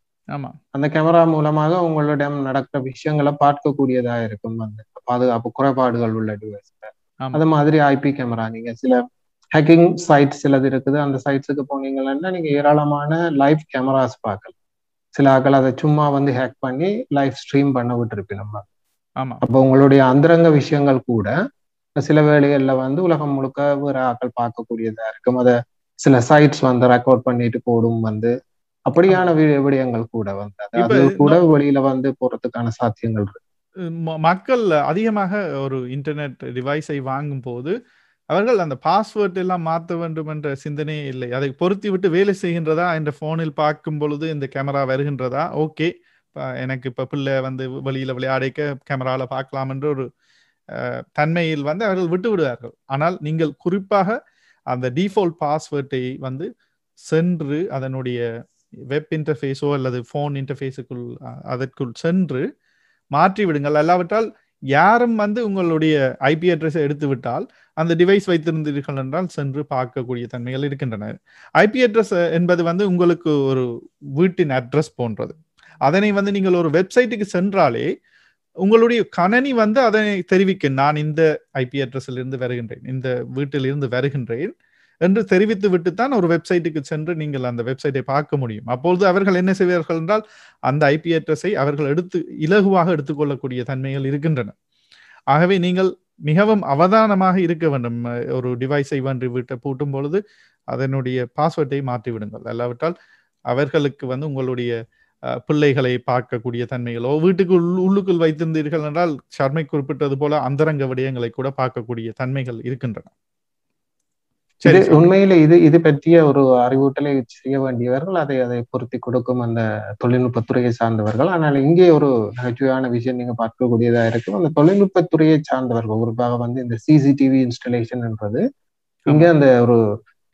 அந்த கேமரா மூலமாக உங்களிடம் நடக்கிற விஷயங்களை பார்க்கக்கூடியதா இருக்கும். அந்த பாதுகாப்பு குறைபாடுகள் உள்ள டிவைஸ்ல. அது மாதிரி ஐபி கேமரா நீங்க சில ஹேக்கிங் சைட்ஸ் சிலது இருக்குது. அந்த சைட்ஸுக்கு போனீங்கன்னா நீங்க ஏராளமான லைவ் கேமராஸ் பார்க்கலாம். சில ஆட்கள் அதை சும்மா வந்து ஹேக் பண்ணி லைவ் ஸ்ட்ரீம் பண்ண விட்டுருப்பி நம்ம. ஆமா. அப்போ உங்களுடைய அந்தரங்க விஷயங்கள் கூட சில வேளைகள்ல வந்து உலகம் முழுக்க வேற ஆட்கள் பார்க்கக்கூடியதா இருக்கும். அதை சில சைட்ஸ் வந்து ரெக்கார்ட் பண்ணிட்டு போடும் வந்து அப்படியான விடயங்கள் கூட வந்து அது கூட வெளியில வந்து போறதுக்கான சாத்தியங்கள் மக்கள் அதிகமாக ஒரு இன்டர்நெட் டிவைஸை வாங்கும் போது அவர்கள் அந்த பாஸ்வேர்ட் எல்லாம் மாற்ற வேண்டும் என்ற சிந்தனையே இல்லை. அதை பொருத்தி விட்டு வேலை செய்கின்றதா? இந்த போனில் பார்க்கும் பொழுது இந்த கேமரா வருகின்றதா? ஓகே எனக்கு இப்ப பிள்ளை வந்து வெளியில விளையாடிக்க கேமரால பார்க்கலாம் என்ற ஒரு தன்மையில் வந்து அவர்கள் விட்டு விடுவார்கள். ஆனால் நீங்கள் குறிப்பாக அந்த டிஃபால்ட் பாஸ்வேர்ட்டை வந்து சென்று அதனுடைய வெப் இன்டர்ஃபேஸோ அல்லது ஃபோன் இன்டர்ஃபேஸுக்குள் அதற்குள் சென்று மாற்றி விடுங்கள். அல்லாவிட்டால் யாரும் வந்து உங்களுடைய ஐபி அட்ரஸை எடுத்து விட்டால் அந்த டிவைஸ் வைத்திருந்தீர்கள் என்றால் சென்று பார்க்கக்கூடிய தன்மைகள் இருக்கின்றன. ஐபி அட்ரஸ் என்பது வந்து உங்களுக்கு ஒரு வீட்டின் அட்ரஸ் போன்றது. அதனை வந்து நீங்கள் ஒரு வெப்சைட்டுக்கு சென்றாலே உங்களுடைய கணனி வந்து அதனை தெரிவிக்க நான் இந்த ஐபி அட்ரஸில் இருந்து வருகின்றேன் இந்த வீட்டில் இருந்து வருகின்றேன் என்று தெரிவித்து விட்டுத்தான் ஒரு வெப்சைட்டுக்கு சென்று நீங்கள் அந்த வெப்சைட்டை பார்க்க முடியும். அப்பொழுது அவர்கள் என்ன செய்வார்கள் என்றால் அந்த ஐபி அட்ரஸை அவர்கள் எடுத்து இலகுவாக எடுத்துக்கொள்ளக்கூடிய தன்மைகள் இருக்கின்றன. ஆகவே நீங்கள் மிகவும் அவதானமாக இருக்க வேண்டும். ஒரு டிவைஸை வந்து வீட்டை பூட்டும் பொழுது அதனுடைய பாஸ்வேர்டை மாற்றி விடுங்கள் அல்லாவிட்டால் அவர்களுக்கு வந்து உங்களுடைய பிள்ளைகளை பார்க்கக்கூடிய தன்மைகளோ வீட்டுக்கு உள்ளுக்குள் வைத்திருந்தீர்கள் என்றால் ஷர்மை குறிப்பிட்டது போல அந்தரங்க விடயங்களை கூட பார்க்கக்கூடிய தன்மைகள் இருக்கின்றன. இது உண்மையில இது இது பற்றிய ஒரு அறிவூட்டலை செய்ய வேண்டியவர்கள் அதை அதை பொருத்தி கொடுக்கும் அந்த தொழில்நுட்பத்துறையை சார்ந்தவர்கள். ஆனால் இங்கே ஒரு நகைச்சுவையான விஷயம் நீங்க பார்க்கக்கூடியதா இருக்கும். அந்த தொழில்நுட்பத்துறையை சார்ந்தவர்கள் குறிப்பாக வந்து இந்த சிசிடிவி இன்ஸ்டலேஷன் என்றது இங்க அந்த ஒரு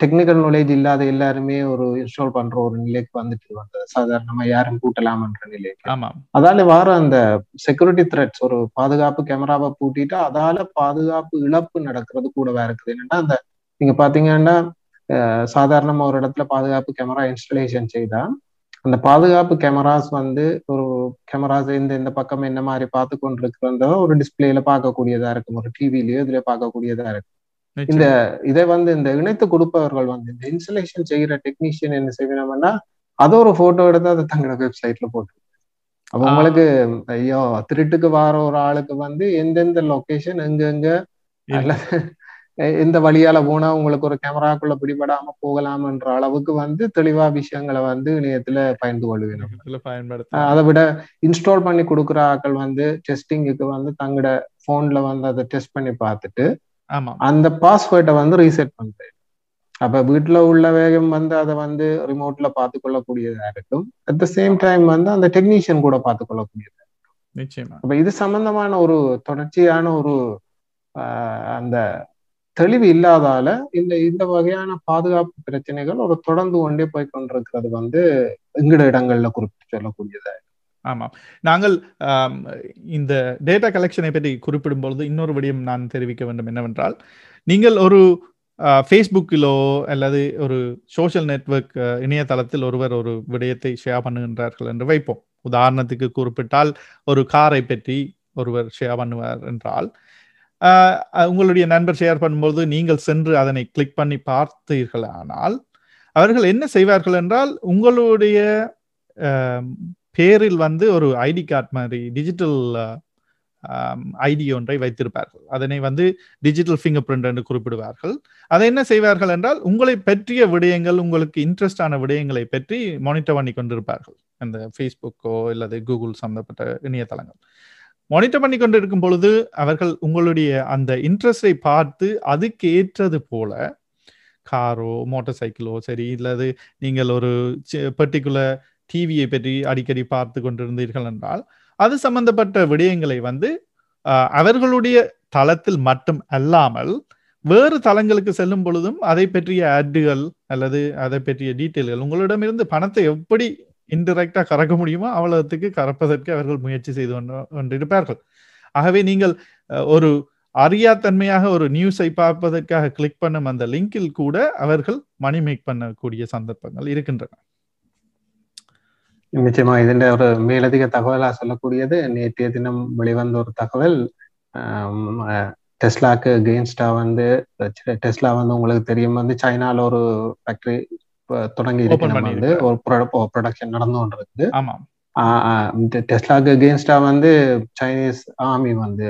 டெக்னிக்கல் நாலேஜ் இல்லாத எல்லாருமே ஒரு இன்ஸ்டால் பண்ற ஒரு நிலைக்கு வந்துட்டு வந்தது. சாதாரணமா யாரும் பூட்டலாம்ன்ற நிலைக்கு. அதால வார அந்த செக்யூரிட்டி த்ரெட்ஸ் ஒரு பாதுகாப்பு கேமராவை பூட்டிட்டு அதால பாதுகாப்பு இழப்பு நடக்கிறது கூடவா இருக்குது. என்னன்னா அந்த நீங்க பாத்தீங்கன்னா சாதாரணமா ஒரு இடத்துல பாதுகாப்பு கேமரா இன்ஸ்டலேஷன் செய்தா அந்த பாதுகாப்பு கேமராஸ் வந்து ஒரு கேமராஸ் இந்த இந்த பக்கம் என்ன மாதிரி பார்த்து கொண்டிருக்கிறதோ ஒரு டிஸ்பிளேல பார்க்கக்கூடியதா இருக்கும். ஒரு டிவிலயோ இதுல பார்க்கக்கூடியதா இருக்கும். இந்த இதை வந்து இந்த இணைத்து கொடுப்பவர்கள் வந்து இந்த இன்ஸ்டலேஷன் செய்யற டெக்னீஷியன் என்ன செய்யணும்னா அதை ஒரு போட்டோ எடுத்து அதை தங்களோட வெப்சைட்ல போட்டு அப்ப உங்களுக்கு ஐயோ திருட்டுக்கு வர ஒரு ஆளுக்கு வந்து எந்தெந்த லொகேஷன் எங்க எங்க அல்லது எந்த வழியால போனா உங்களுக்கு ஒரு கேமராக்குள்ள பிடிபடாம போகலாம்ன்ற அளவுக்கு வந்து தெளிவா விஷயங்களை வந்து இணையத்துல பயந்து கொள்வேன். அதை விட இன்ஸ்டால் பண்ணி கொடுக்குற ஆக்கள் வந்து டெஸ்டிங்குக்கு வந்து தங்களோட போன்ல வந்து அதை டெஸ்ட் பண்ணி பார்த்துட்டு அந்த பாஸ்வேர்டை வந்து ரீசெட் பண்றேன். அப்ப வீட்டுல உள்ள வேகம் வந்து அதை வந்து ரிமோட்ல பார்த்து கொள்ளக்கூடியதா இருக்கும் அட் த சேம் டைம் வந்து அந்த டெக்னீஷியன் கூட பார்த்து கொள்ளக்கூடியதா நிச்சயமா. அப்ப இது சம்பந்தமான ஒரு தொடர்ச்சியான ஒரு அந்த தெளிவு இல்லாதால இந்த இந்த வகையான பாதுகாப்பு பிரச்சனைகள் ஒரு தொடர்ந்து கொண்டே போய் கொண்டிருக்கிறது வந்து எங்கட இடங்கள்ல குறிப்பிட்டு சொல்லக்கூடியதா ஆமாம் நாங்கள் இந்த டேட்டா கலெக்ஷனை பற்றி குறிப்பிடும் பொழுது இன்னொரு விடயம் நான் தெரிவிக்க வேண்டும் என்னவென்றால் நீங்கள் ஒரு ஃபேஸ்புக்கிலோ அல்லது ஒரு சோஷியல் நெட்ஒர்க் இணையதளத்தில் ஒருவர் ஒரு விடயத்தை ஷேர் பண்ணுகின்றார்கள் என்று வைப்போம். உதாரணத்துக்கு குறிப்பிட்டால் ஒரு காரை பற்றி ஒருவர் ஷேர் பண்ணுவார் என்றால் உங்களுடைய நண்பர் ஷேர் பண்ணும்போது நீங்கள் சென்று அதனை கிளிக் பண்ணி பார்த்தீர்கள் ஆனால் அவர்கள் என்ன செய்வார்கள் என்றால் உங்களுடைய பேரில் வந்து ஒரு ஐடி கார்டு மாதிரி டிஜிட்டல் ஐடி ஒன்றை வைத்திருப்பார்கள். அதனை வந்து டிஜிட்டல் ஃபிங்கர் பிரிண்ட் என்று குறிப்பிடுவார்கள். அதை என்ன செய்வார்கள் என்றால் உங்களை பற்றிய விடயங்கள் உங்களுக்கு இன்ட்ரெஸ்டான விடயங்களை பற்றி மானிட்டர் பண்ணி கொண்டிருப்பார்கள். அந்த ஃபேஸ்புக்கோ அல்லது கூகுள் சம்பந்தப்பட்ட இணையதளங்கள். மானிட்டர் பண்ணி கொண்டு இருக்கும் பொழுது அவர்கள் உங்களுடைய அந்த இன்ட்ரெஸ்டை பார்த்து அதுக்கு ஏற்றது போல காரோ மோட்டார் சைக்கிளோ சரி இல்லது நீங்கள் ஒரு பர்டிகுலர் டிவியை பற்றி அடிக்கடி பார்த்து கொண்டிருந்தீர்கள் என்றால் அது சம்பந்தப்பட்ட விடயங்களை வந்து அவர்களுடைய தளத்தில் மட்டும் அல்லாமல் வேறு தளங்களுக்கு செல்லும் பொழுதும் அதை பற்றிய ஆட்டுகள் அல்லது அதை பற்றிய டீட்டெயில்கள் உங்களிடமிருந்து பணத்தை எப்படி இன்டெரக்டா கறக்க முடியுமோ அவ்வளவுக்கு கறப்பதற்கு அவர்கள் முயற்சி செய்து கொண்டிருப்பார்கள். ஆகவே நீங்கள் ஒரு அறியாத்தன்மையாக ஒரு நியூஸை பார்ப்பதற்காக கிளிக் பண்ணும் அந்த லிங்கில் கூட அவர்கள் மணி மேக் பண்ணக்கூடிய சந்தர்ப்பங்கள் இருக்கின்றன. நிச்சயமா இதன் ஒரு மேலதிக தகவலா சொல்லக்கூடியது நேற்றைய தினம் வெளிவந்த ஒரு தகவல் டெஸ்லாக்கு கெயின்ஸ்டா வந்து டெஸ்லா வந்து உங்களுக்கு தெரியும். வந்து சைனால ஒரு ஃபேக்டரி தொடங்கி இருக்கு வந்து ஒரு ப்ரொடக்ஷன் நடந்து கொண்டிருக்கு டெஸ்லாக்கு அகேன்ஸ்டா வந்து சைனீஸ் ஆர்மி வந்து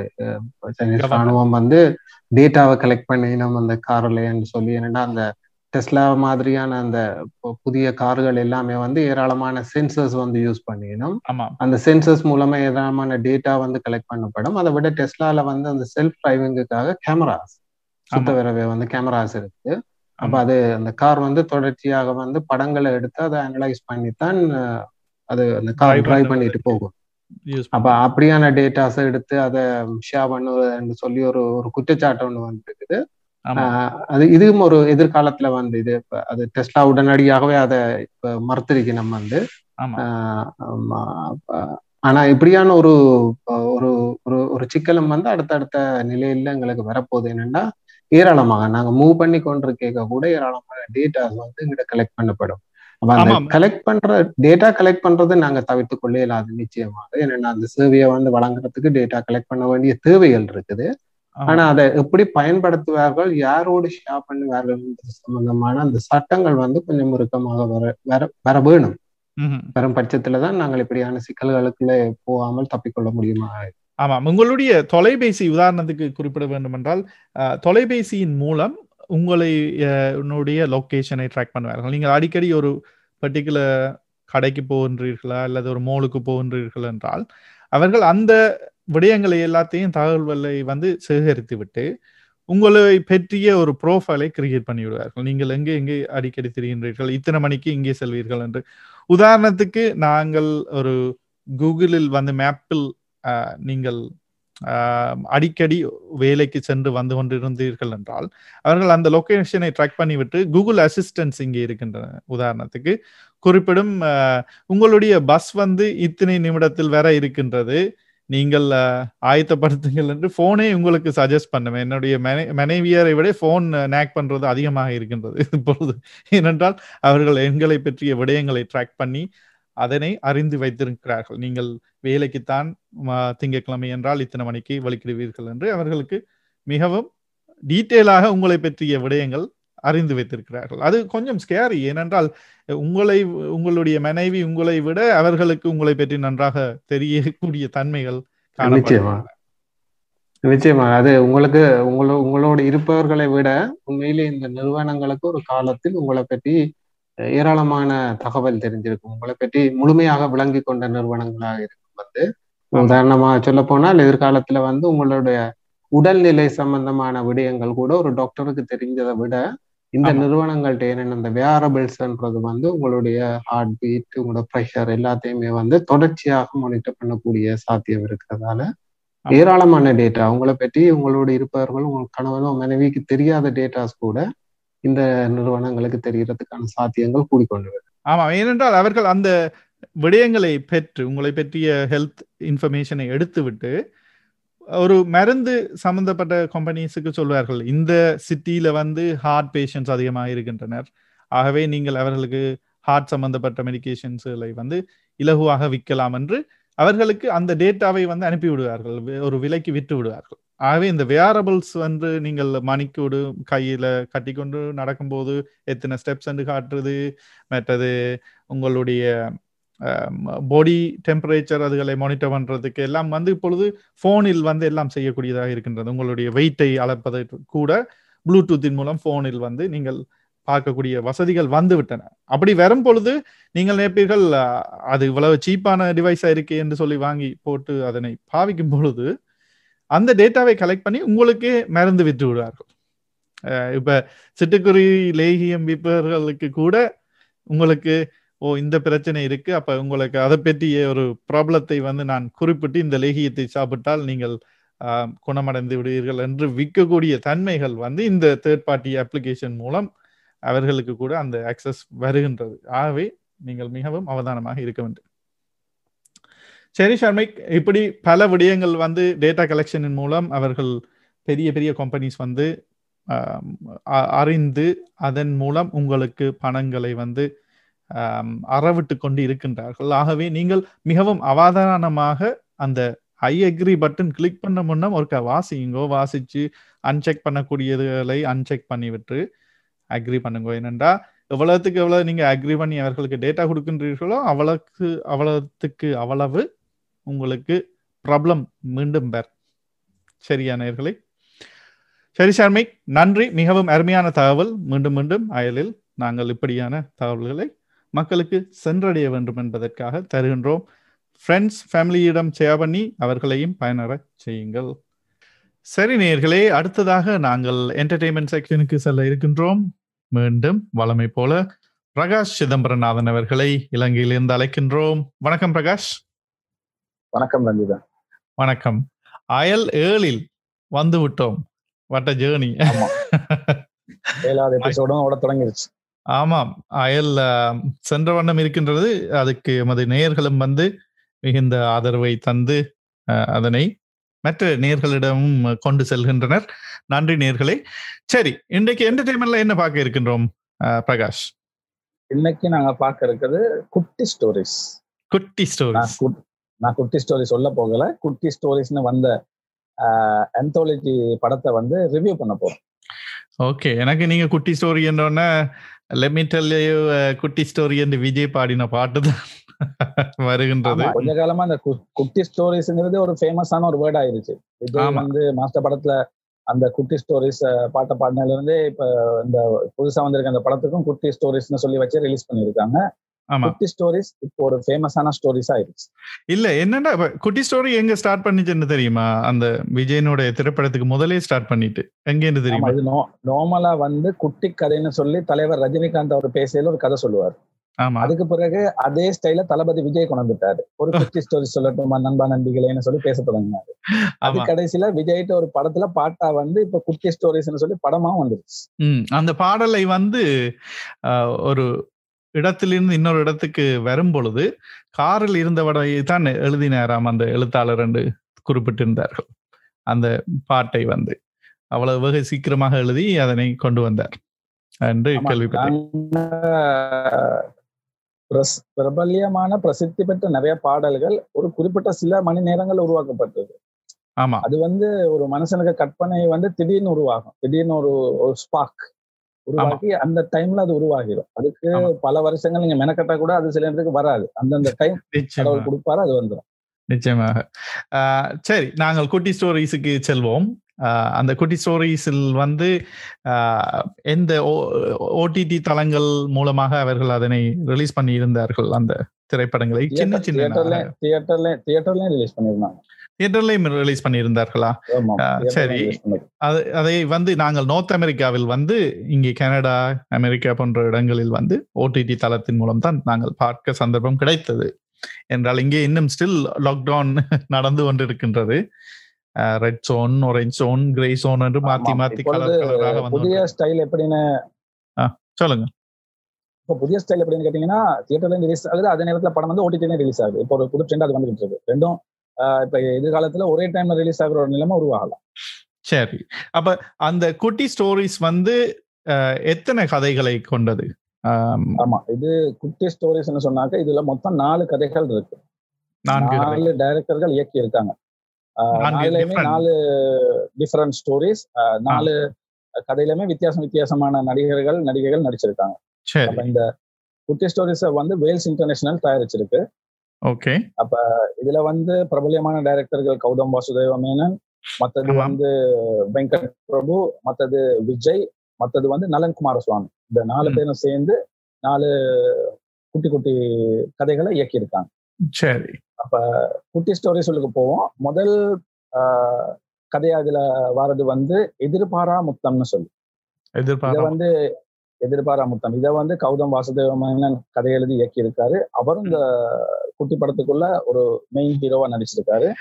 சைனீஸ் ராணுவம் வந்து டேட்டாவை கலெக்ட் பண்ணி நம்ம அந்த கார்லன்னு சொல்லி என்னன்னா அந்த டெஸ்லா மாதிரியான அந்த புதிய கார்கள் எல்லாமே வந்து ஏராளமான சென்சர்ஸ் வந்து யூஸ் பண்ணிக்கணும் அந்த சென்சர்ஸ் மூலமா ஏராளமான டேட்டா வந்து கலெக்ட் பண்ணப்படும். அதை விட டெஸ்லால வந்து அந்த செல்ஃப் டிரைவிங்குக்காக கேமராஸ் சுத்த விரவே வந்து கேமராஸ் இருக்கு. அப்ப அது அந்த கார் வந்து தொடர்ச்சியாக வந்து படங்களை எடுத்து அதை அனலைஸ் பண்ணித்தான் அது அந்த கார் டிரைவ் பண்ணிட்டு போகும். அப்ப அப்படியான டேட்டாஸ் எடுத்து அதை ஷேர் பண்ணுவதுன்னு சொல்லி ஒரு ஒரு குற்றச்சாட்டு ஒண்ணு வந்துருக்குது. அது இதுவும் ஒரு எதிர்காலத்துல வந்து இது. அது டெஸ்லா உடனடியாகவே அதை இப்ப மறுத்திருக்கு நம்ம வந்து. ஆனா இப்படியான ஒரு ஒரு ஒரு ஒரு சிக்கலும் வந்து அடுத்தடுத்த நிலையில எங்களுக்கு வரப்போகுது. என்னன்னா ஏராளமாக நாங்க மூவ் பண்ணி கொண்டிருக்க கூட ஏராளமான டேட்டாஸ் வந்து எங்கிட்ட கலெக்ட் பண்ணப்படும். அப்ப அந்த. கலெக்ட் பண்ற டேட்டா கலெக்ட் பண்றது நாங்க தவிர்த்து கொள்ள இயலாது நிச்சயமாக. ஏன்னா அந்த சேவையை வந்து வழங்குறதுக்கு டேட்டா கலெக்ட் பண்ண வேண்டிய தேவைகள் இருக்குது. ஆனா அதை எப்படி பயன்படுத்துவார்கள் யாரோடு ஷேர் பண்ணுவார்கள் சம்பந்தமான அந்த சட்டங்கள் வந்து கொஞ்சம் முறுக்கமாக வர வர வர வேணும். வரும் பட்சத்துல தான் நாங்கள் இப்படியான சிக்கல்களுக்குள்ளே போகாமல் தப்பிக்கொள்ள முடியுமா? ஆமாம் உங்களுடைய தொலைபேசி உதாரணத்துக்கு குறிப்பிட வேண்டும் என்றால் தொலைபேசியின் மூலம் உங்களை உன்னுடைய லொகேஷனை ட்ராக் பண்ணுவார்கள். நீங்கள் அடிக்கடி ஒரு பர்டிகுலர் கடைக்கு போகின்றீர்களா அல்லது ஒரு மோலுக்கு போகின்றீர்கள் என்றால் அவர்கள் அந்த விடயங்களை எல்லாத்தையும் தகவல்களை வந்து சேகரித்து விட்டு உங்களை பற்றிய ஒரு ப்ரோஃபைலை கிரியேட் பண்ணி விடுவார்கள் நீங்கள் எங்கே எங்கே அடிக்கடி திரிகின்றீர்கள் இத்தனை மணிக்கு இங்கே செல்வீர்கள் என்று. உதாரணத்துக்கு நாங்கள் ஒரு கூகுளில் வந்து மேப்பில் நீங்கள் அடிக்கடி வேலைக்கு சென்று வந்து கொண்டிருந்தீர்கள் என்றால் அவர்கள் அந்த லொக்கேஷனை ட்ராக் பண்ணிவிட்டு கூகுள் அசிஸ்டன்ஸ் இங்கே இருக்கின்றன. உதாரணத்துக்கு குறிப்பிடும் உங்களுடைய பஸ் வந்து இத்தனை நிமிடத்தில் வர இருக்கின்றது. நீங்கள் ஆயத்தப்படுத்துங்கள் என்று ஃபோனே உங்களுக்கு சஜஸ்ட் பண்ணுவேன் என்னுடைய மனை மனைவியரை விட ஃபோன் நேக் பண்ணுறது அதிகமாக இருக்கின்றது. இப்பொழுது ஏனென்றால் அவர்கள் எண்களை பற்றிய விடயங்களை ட்ராக் பண்ணி அதனை அறிந்து வைத்திருக்கிறார்கள். நீங்கள் வேலைக்குத்தான் திங்கட்கிழமை என்றால் இத்தனை மணிக்கு வலிக்கிடுவீர்கள் என்று அவர்களுக்கு மிகவும் டீட்டெயிலாக உங்களை பற்றிய விடயங்கள் அறிந்து வைத்திருக்கிறார்கள். அது கொஞ்சம் ஸ்கேரி ஏனென்றால் உங்களை உங்களுடைய மனைவி உங்களை விட அவர்களுக்கு உங்களை பற்றி நன்றாக தெரியக்கூடிய தன்மைகள் நிச்சயமா. நிச்சயமா. அது உங்களுக்கு உங்களோ உங்களோட இருப்பவர்களை விட உண்மையிலே இந்த நிறுவனங்களுக்கு ஒரு காலத்தில் உங்களை பற்றி ஏராளமான தகவல் தெரிஞ்சிருக்கும் உங்களை பற்றி முழுமையாக விளங்கி கொண்ட நிறுவனங்களாக இருக்கும் வந்து உதாரணமா சொல்ல போனால் எதிர்காலத்துல வந்து உங்களுடைய உடல்நிலை சம்பந்தமான விடயங்கள் கூட ஒரு டாக்டருக்கு தெரிஞ்சதை விட இந்த. நிறுவனங்கள்ட்ட என்னென்ன இந்த வேரபிள்ஸ்ன்றது வந்து உங்களுடைய ஹார்ட் பீட் உங்களோட ப்ரெஷர் எல்லாத்தையுமே வந்து தொடர்ச்சியாக மானிட்டர் பண்ணக்கூடிய சாத்தியம் இருக்கிறதால. ஏராளமான டேட்டா உங்களை பற்றி உங்களோட இருப்பவர்கள் உங்கள் கணவனோ மனைவிக்கு தெரியாத டேட்டாஸ் கூட இந்த நிறுவனங்களுக்கு தெரிகிறதுக்கான சாத்தியங்கள் கூடிக்கொண்டு ஆமா ஏனென்றால் அவர்கள் அந்த விடயங்களை பெற்று உங்களை பற்றிய ஹெல்த் இன்ஃபர்மேஷனை எடுத்துவிட்டு ஒரு மருந்து சம்பந்தப்பட்ட கம்பெனிஸுக்கு சொல்வார்கள் இந்த சிட்டியில வந்து ஹார்ட் பேஷண்ட்ஸ் அதிகமாக இருக்கின்றனர். ஆகவே நீங்கள் அவர்களுக்கு ஹார்ட் சம்பந்தப்பட்ட மெடிகேஷன்ஸ்களை வந்து இலகுவாக விற்கலாம் என்று அவர்களுக்கு அந்த டேட்டாவை வந்து அனுப்பி விடுவார்கள் ஒரு விலைக்கு விற்று விடுவார்கள் ஆகவே இந்த வேரபிள்ஸ் வந்து நீங்கள் மணிக்கூடு கையில கட்டிக்கொண்டு நடக்கும்போது எத்தனை ஸ்டெப்ஸ் என்று காட்டுறது மற்றது உங்களுடைய பாடி டெம்பரேச்சர் அதுகளை மானிட்டர் பண்றதுக்கு எல்லாம் வந்து இப்பொழுது போனில் வந்து எல்லாம் செய்யக்கூடியதாக இருக்கின்றது. உங்களுடைய வெயிட்டை அளப்பதை கூட ப்ளூடூத்தின் மூலம் போனில் வந்து நீங்கள் பார்க்கக்கூடிய வசதிகள் வந்து விட்டன. அப்படி வரும் பொழுது நீங்கள் நினைப்பீர்கள் அது இவ்வளவு சீப்பான டிவைஸா இருக்கு என்று சொல்லி வாங்கி போட்டு அதனை பாவிக்கும் பொழுது அந்த டேட்டாவை கலெக்ட் பண்ணி உங்களுக்கே மருந்து விற்று விடுவார்கள். இப்ப சிட்டுக்குருவி லேகியம் விற்பவர்களுக்கு கூட உங்களுக்கு ஓ இந்த பிரச்சனை இருக்கு அப்ப உங்களுக்கு அதை பற்றிய ஒரு ப்ராப்ளத்தை வந்து நான் குறிப்பிட்டு இந்த லேகியத்தை சாப்பிட்டால் நீங்கள் குணமடைந்து விடுவீர்கள் என்று விற்கக்கூடிய தன்மைகள் வந்து இந்த தேர்ட் பார்ட்டி அப்ளிகேஷன் மூலம் அவர்களுக்கு கூட அந்த ஆக்சஸ் வருகின்றது. ஆகவே நீங்கள் மிகவும் அவதானமாக இருக்க வேண்டும். சரி ஷர்மிக் இப்படி பல விடயங்கள் வந்து டேட்டா கலெக்ஷனின் மூலம் அவர்கள் பெரிய பெரிய கம்பெனிஸ் வந்து அ- அறிந்து அதன் மூலம் உங்களுக்கு பணங்களை வந்து அறவிட்டு கொண்டு இருக்கின்றார்கள். ஆகவே நீங்கள் மிகவும் அவதானமாக அந்த ஐ அக்ரி பட்டன் கிளிக் பண்ண முன்னம் ஒருக்கா வாசிங்கோ வாசிச்சு அன்செக் பண்ணக்கூடியதுகளை அன்செக் பண்ணிவிட்டு அக்ரி பண்ணுங்க. ஏனென்றா எவ்வளவுக்கு எவ்வளவு நீங்க அக்ரி பண்ணி அவர்களுக்கு டேட்டா கொடுக்கின்றீர்களோ அவ்வளவுக்கு அவ்வளவுக்கு அவ்வளவு உங்களுக்கு ப்ராப்ளம் மீண்டும் பெர் சரியா நேர்களை சரி ஷர்மி நன்றி. மிகவும் அருமையான தகவல். மீண்டும் மீண்டும் அயலில் நாங்கள் இப்படியான தகவல்களை மக்களுக்கு சென்றடைய வேண்டும் என்பதற்காக தருகின்றோம். ஃப்ரெண்ட்ஸ் ஃபேமிலியிடம் ஷேர் பண்ணி அவர்களையும் பயனர செய்யுங்கள். சரி நேர்களே அடுத்ததாக நாங்கள் என்டர்டெயின்மெண்ட் செக்ஷனுக்கு செல்ல இருக்கின்றோம். மீண்டும் வளமை போல பிரகாஷ் சிதம்பரநாதன் அவர்களை இலங்கையிலிருந்து அழைக்கின்றோம். வணக்கம் பிரகாஷ். வணக்கம் ரஞ்சிதா. வணக்கம். அயல் ஏழில் வந்து விட்டோம். வட்ட ஜேர்னி. ஏழாவது எபிசோடும் தொடங்கிருச்சு. ஆமாம். அயல் சென்ற வண்ணம் இருக்கின்றது. அதுக்கு எமது நேயர்களும் வந்து மிகுந்த ஆதரவை தந்து அதனை மற்ற நேர்களிடமும் கொண்டு செல்கின்றனர். நன்றி நேர்களே சரி இன்றைக்கு என்டர்டைன்மெண்ட்ல என்ன பார்க்க இருக்கின்றோம் பிரகாஷ்? இன்னைக்கு நாங்க பார்க்க இருக்கிறது குட்டி ஸ்டோரிஸ் குட்டி ஸ்டோரிஸ் நான் குட்டி ஸ்டோரி சொல்ல போகல. குட்டி ஸ்டோரிஸ்னு வந்த ஆந்தாலஜி படத்தை வந்து ரிவ்யூ பண்ண போறோம். ஓகே எனக்கு நீங்க குட்டி ஸ்டோரி என்றோன்னே லெமிட்டல் குட்டி ஸ்டோரி என்று விஜய் பாடின பாட்டு தான் வருகின்றது. கொஞ்ச காலமா அந்த குட்டி ஸ்டோரிஸ்ங்கிறது ஒரு ஃபேமஸான ஒரு வேர்ட் ஆயிருச்சு. விஜய். வந்து மாஸ்டர் படத்துல அந்த குட்டி ஸ்டோரிஸ் பாட்டை பாடினதுல இருந்தே இப்ப இந்த புதுசா வந்திருக்க அந்த படத்துக்கும் குட்டி ஸ்டோரிஸ்னு சொல்லி வச்சு ரிலீஸ் பண்ணிருக்காங்க ஆமா குட்டி ஸ்டோரிஸ் இப்போ ஒரு ஃபேமஸான ஸ்டோரிஸ் ஆயிருச்சு இல்ல இப்ப குட்டி ஸ்டோரி எங்க ஸ்டார்ட் பண்ணிச்சுன்னு தெரியுமா? அந்த விஜயனுடைய திரைப்படத்துக்கு முதலே ஸ்டார்ட் பண்ணிட்டு. எங்கேன்னு ஆமா தெரியுமா இது நார்மலா வந்து குட்டி கதைன்னு சொல்லி தலைவர் ரஜினிகாந்த் அவர் பேசையில ஒரு கதை சொல்லுவார். ஆமா. அதுக்கு பிறகு அதே ஸ்டைல தளபதி விஜய் கொண்டு வந்துட்டாரு ஒரு குட்டி ஸ்டோரி சொல்லட்டுமா நண்பா நண்பிகளேன்னு சொல்லி பேச தொடங்கினாரு. அது கடைசியில விஜய்ட்ட ஒரு படத்துல பாட்டா வந்து இப்ப குட்டி ஸ்டோரிஸ்னு சொல்லி படமா வந்துருச்சு. அந்த பாடலை வந்து ஒரு இடத்திலிருந்து இன்னொரு இடத்துக்கு வரும் பொழுது காரில் இருந்தவரை தான் எழுதினாராம் அந்த எழுத்தாளர் என்று குறிப்பிட்டிருந்தார்கள். அந்த பாட்டை வந்து அவ்வளவு வெகு சீக்கிரமாக எழுதி அதனை கொண்டு வந்தார் என்று கேள்விப்பட்டேன். பிரபல்யமான பிரசித்தி பெற்ற நிறைய பாடல்கள் ஒரு குறிப்பிட்ட சில மணி நேரங்கள் உருவாக்கப்பட்டது. ஆமா அது வந்து ஒரு மனுஷனுக்கு கற்பனை வந்து திடீர்னு உருவாகும். திடீர்னு ஒரு ஒரு ஸ்பார்க் உருவாக்கி அந்த டைம்ல அது உருவாகிடும் அதுக்கு. பல வருஷங்கள் நீங்க மெனக்கட்டா கூட அது சில இடத்துக்கு வராது. அந்தந்த டைம் கடவுள் கொடுப்பாரு அது வந்துடும் நிச்சயமாக. சரி நாங்கள் குட்டி ஸ்டோரிஸுக்கு செல்வோம். அந்த குட்டி ஸ்டோரிஸில் வந்து எந்த ஓடிடி தளங்கள் மூலமாக அவர்கள் அதனை ரிலீஸ் பண்ணி இருந்தார்கள் அந்த திரைப்படங்களை? சின்ன சின்ன தியேட்டர்ல தியேட்டர்லயும் ரிலீஸ் பண்ணிருந்தாங்க தியேட்டர்லையும் ரிலீஸ் பண்ணியிருந்தார்களா? சரி. அது அதை வந்து நாங்கள் நார்த் அமெரிக்காவில் வந்து இங்கே கனடா அமெரிக்கா போன்ற இடங்களில் வந்து ஓடிடி தளத்தின் மூலம் தான் நாங்கள் பார்க்க சந்தர்ப்பம் கிடைத்தது. என்றால் இங்கே இன்னும் ஸ்டில் லாக்டவுன் நடந்து கொண்டிருக்கின்றது. Red zone orange zone grey zone என்று மாத்தி மாத்தி கலர் கலராக வந்து புதிய ஸ்டைல் எப்படின்னு சொல்லுங்க. இப்போ புதிய ஸ்டைல் எப்படின்னு கேட்டீங்கன்னா தியேட்டர்ல ரிலீஸ் ஆகுது. அதே நேரத்துல படம் வந்து ஓடிடில ரிலீஸ் ஆகுது. இப்போ ஒரு புது ட்ரெண்ட் அது வந்துட்டு இருக்கு. ரெண்டும் இப்ப எதிர்காலத்துல ஒரே டைம்ல ரிலீஸ் ஆகுற ஒரு நிலைமை உருவாகலாம். சரி. அப்ப அந்த குட்டி ஸ்டோரிஸ் வந்து எத்தனை கதைகளை கொண்டது? ஆம், இது குட்டி ஸ்டோரிஸ்னு சொன்னாக்க இதுல மொத்தம் நாலு கதைகள் இருக்கு. நாலு டைரக்டர்கள் இயக்கி இருக்காங்க நாலுலயுமே. நாலு டிஃபரண்ட் ஸ்டோரிஸ் நாலு கதையிலுமே வித்தியாசம் வித்தியாசமான நடிகர்கள் நடிகைகள் நடிச்சிருக்காங்க. இந்த குட்டி ஸ்டோரிஸ வந்து வேல்ஸ் இன்டர்நேஷனல் தயாரிச்சிருக்கு. ஓகே. இதுல வந்து பிரபலியமான டைரக்டர்கள் கௌதம் வாசுதேவ மேனன் மத்தது. வந்து வெங்கட் பிரபு மத்தது விஜய் மத்தது வந்து நலன் குமாரசுவாமி. இந்த நாலு. பேரும் சேர்ந்து நாலு குட்டி குட்டி கதைகளை இயக்கியிருக்காங்க. சரி. குட்டி ஸ்டோரி சொல்லுக்கு போவோம். முதல் கதையா இதுல வாரது வந்து எதிர்பாரா முத்தம்னு சொல்லி. இதை எதிர்பார்க்க வந்து எதிர்பாரா முத்தம் இதை வந்து கௌதம் வாசுதேவ மேனன் கதை எழுதி இயக்கியிருக்காரு. அவரும் இந்த குட்டி படத்துக்குள்ள ஒரு மெயின் ஹீரோவா நடிச்சிருக்காரு.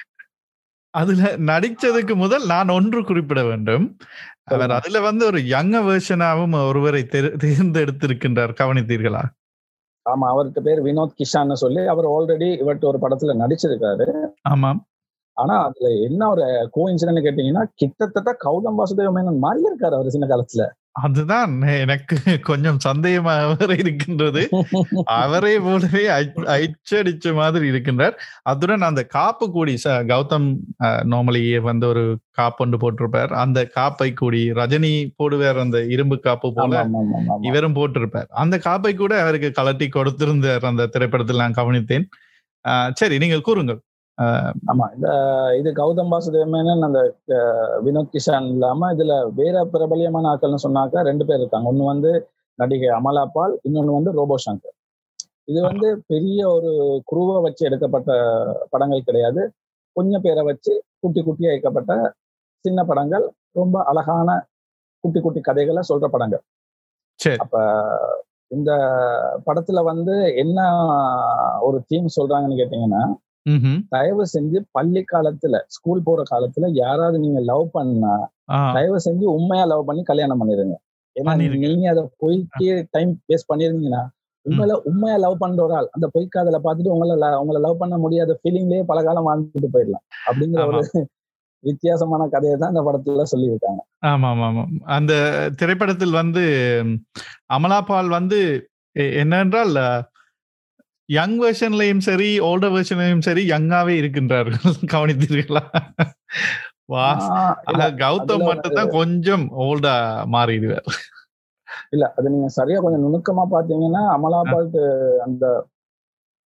அதுல நடிச்சதுக்கு முதல் நான் ஒன்று குறிப்பிட வேண்டும். அவர். அதுல வந்து ஒரு யங்க வேர்ஷனாவும் ஒருவரை தெரு- தேர்ந்தெடுத்திருக்கின்றார். கவனித்தீர்களா? ஆமா அவர்கிட்ட பேர் வினோத் கிஷான்னு சொல்லி அவர் ஆல்ரெடி இவர்கிட்ட ஒரு படத்துல நடிச்சிருக்காரு. ஆமாம் ஆனா அதுல என்ன ஒரு கோ இன்சிடென்ட் கேட்டீங்கன்னா கிட்டத்தட்ட கௌதம் வாசுதேவ மேனன் மாதிரி இருக்காரு அவர் சின்ன காலத்துல. அதுதான் எனக்கு கொஞ்சம் சந்தேகமாக இருக்கின்றது. அவரே போலவே அச்- அச்சடிச்ச மாதிரி இருக்கின்றார். அதுடன் அந்த காப்பு கூடி ச- கௌதம் நார்மலி வந்து ஒரு காப்பு ஒன்று போட்டிருப்பார். அந்த காப்பை கூடி ரஜினி போடுவார் அந்த இரும்பு காப்பு போல. இவரும் போட்டிருப்பார். அந்த காப்பை கூட அவருக்கு கலட்டி கொடுத்திருந்தார் அந்த திரைப்படத்தில் நான் கவனித்தேன். ஆஹ் சரி நீங்கள் கூறுங்கள். ஆமா இந்த இது கௌதம் வாசுதேவ மேனன் அந்த வினோத் கிஷான் இல்லாம இதுல வேற பிரபலியமான ஆட்கள்னு சொன்னாக்கா ரெண்டு பேர் இருக்காங்க. ஒண்ணு வந்து நடிகை அமலா பால் இன்னொன்னு வந்து ரோபோ சங்கர். இது வந்து பெரிய ஒரு குருவை வச்சு எடுக்கப்பட்ட படங்கள் கிடையாது. கொஞ்சம் பேரை வச்சு குட்டி குட்டியா இயக்கப்பட்ட சின்ன படங்கள் ரொம்ப அழகான குட்டி குட்டி கதைகளை சொல்ற படங்கள். அப்ப இந்த படத்துல வந்து என்ன ஒரு தீம் சொல்றாங்கன்னு கேட்டீங்கன்னா. தயவு செஞ்சு பள்ளி காலத்துல ஸ்கூல் போற காலத்துல யாராவது நீங்க லவ் பண்ணா தயவு செஞ்சு உண்மையா லவ் பண்ணி கல்யாணம் பண்ணிருங்க. ஏன்னா. நீங்க அதை பொய்க்கு டைம் வேஸ்ட் பண்ணிருந்தீங்கன்னா உங்களை உண்மையா லவ் பண்ற ஒரு ஆள் அந்த பொய்க்காதல பார்த்துட்டு உங்களை உங்களை லவ் பண்ண முடியாத ஃபீலிங்லயே பல காலம் வாழ்ந்துட்டு போயிடலாம். அப்படிங்கிற ஒரு வித்தியாசமான கதையை தான் இந்த படத்துல சொல்லியிருக்காங்க. ஆமாம் ஆமாம் அந்த திரைப்படத்தில் வந்து ம், அமலா பால் வந்து என்னென்றால் யங் வெர்ஷன்லயும் சரி ஓல்டர் வெர்ஷன்லயும் சரி யங்காவே இருக்கின்றார்கள். கவனித்தீர்களா? வா கௌதம் மட்டும் தான் கொஞ்சம் ஓல்டா மாறிடுவார் இல்ல அது நீங்க சரியா கொஞ்சம் நுணுக்கமா பாத்தீங்கன்னா அமலா பால்ட் அந்த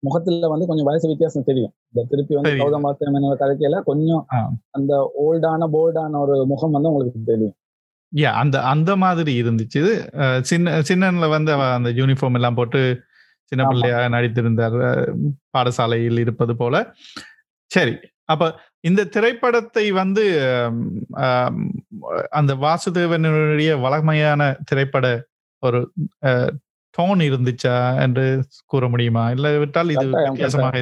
முகத்துல வந்து கொஞ்சம் வயசு வித்தியாசம் தெரியும். இந்த திருப்பி வந்து. கௌதம் வாசுதேவனோட கதைக்கையில கொஞ்சம். அந்த ஓல்டான போல்டான ஒரு முகம் வந்து உங்களுக்கு தெரியும். யா அந்த அந்த மாதிரி இருந்துச்சு. சின்ன சின்னன்ல வந்து அந்த யூனிஃபார்ம் எல்லாம் போட்டு சின்ன ஆமா. பிள்ளையா நடித்திருந்தார் பாடசாலையில் இருப்பது போல. சரி அப்ப இந்த திரைப்படத்தை வந்து அந்த வாசுதேவனுடைய வளமையான திரைப்பட ஒரு டோன் இருந்துச்சா என்று கூற முடியுமா? இல்ல விட்டால் இது வித்தியாசமாக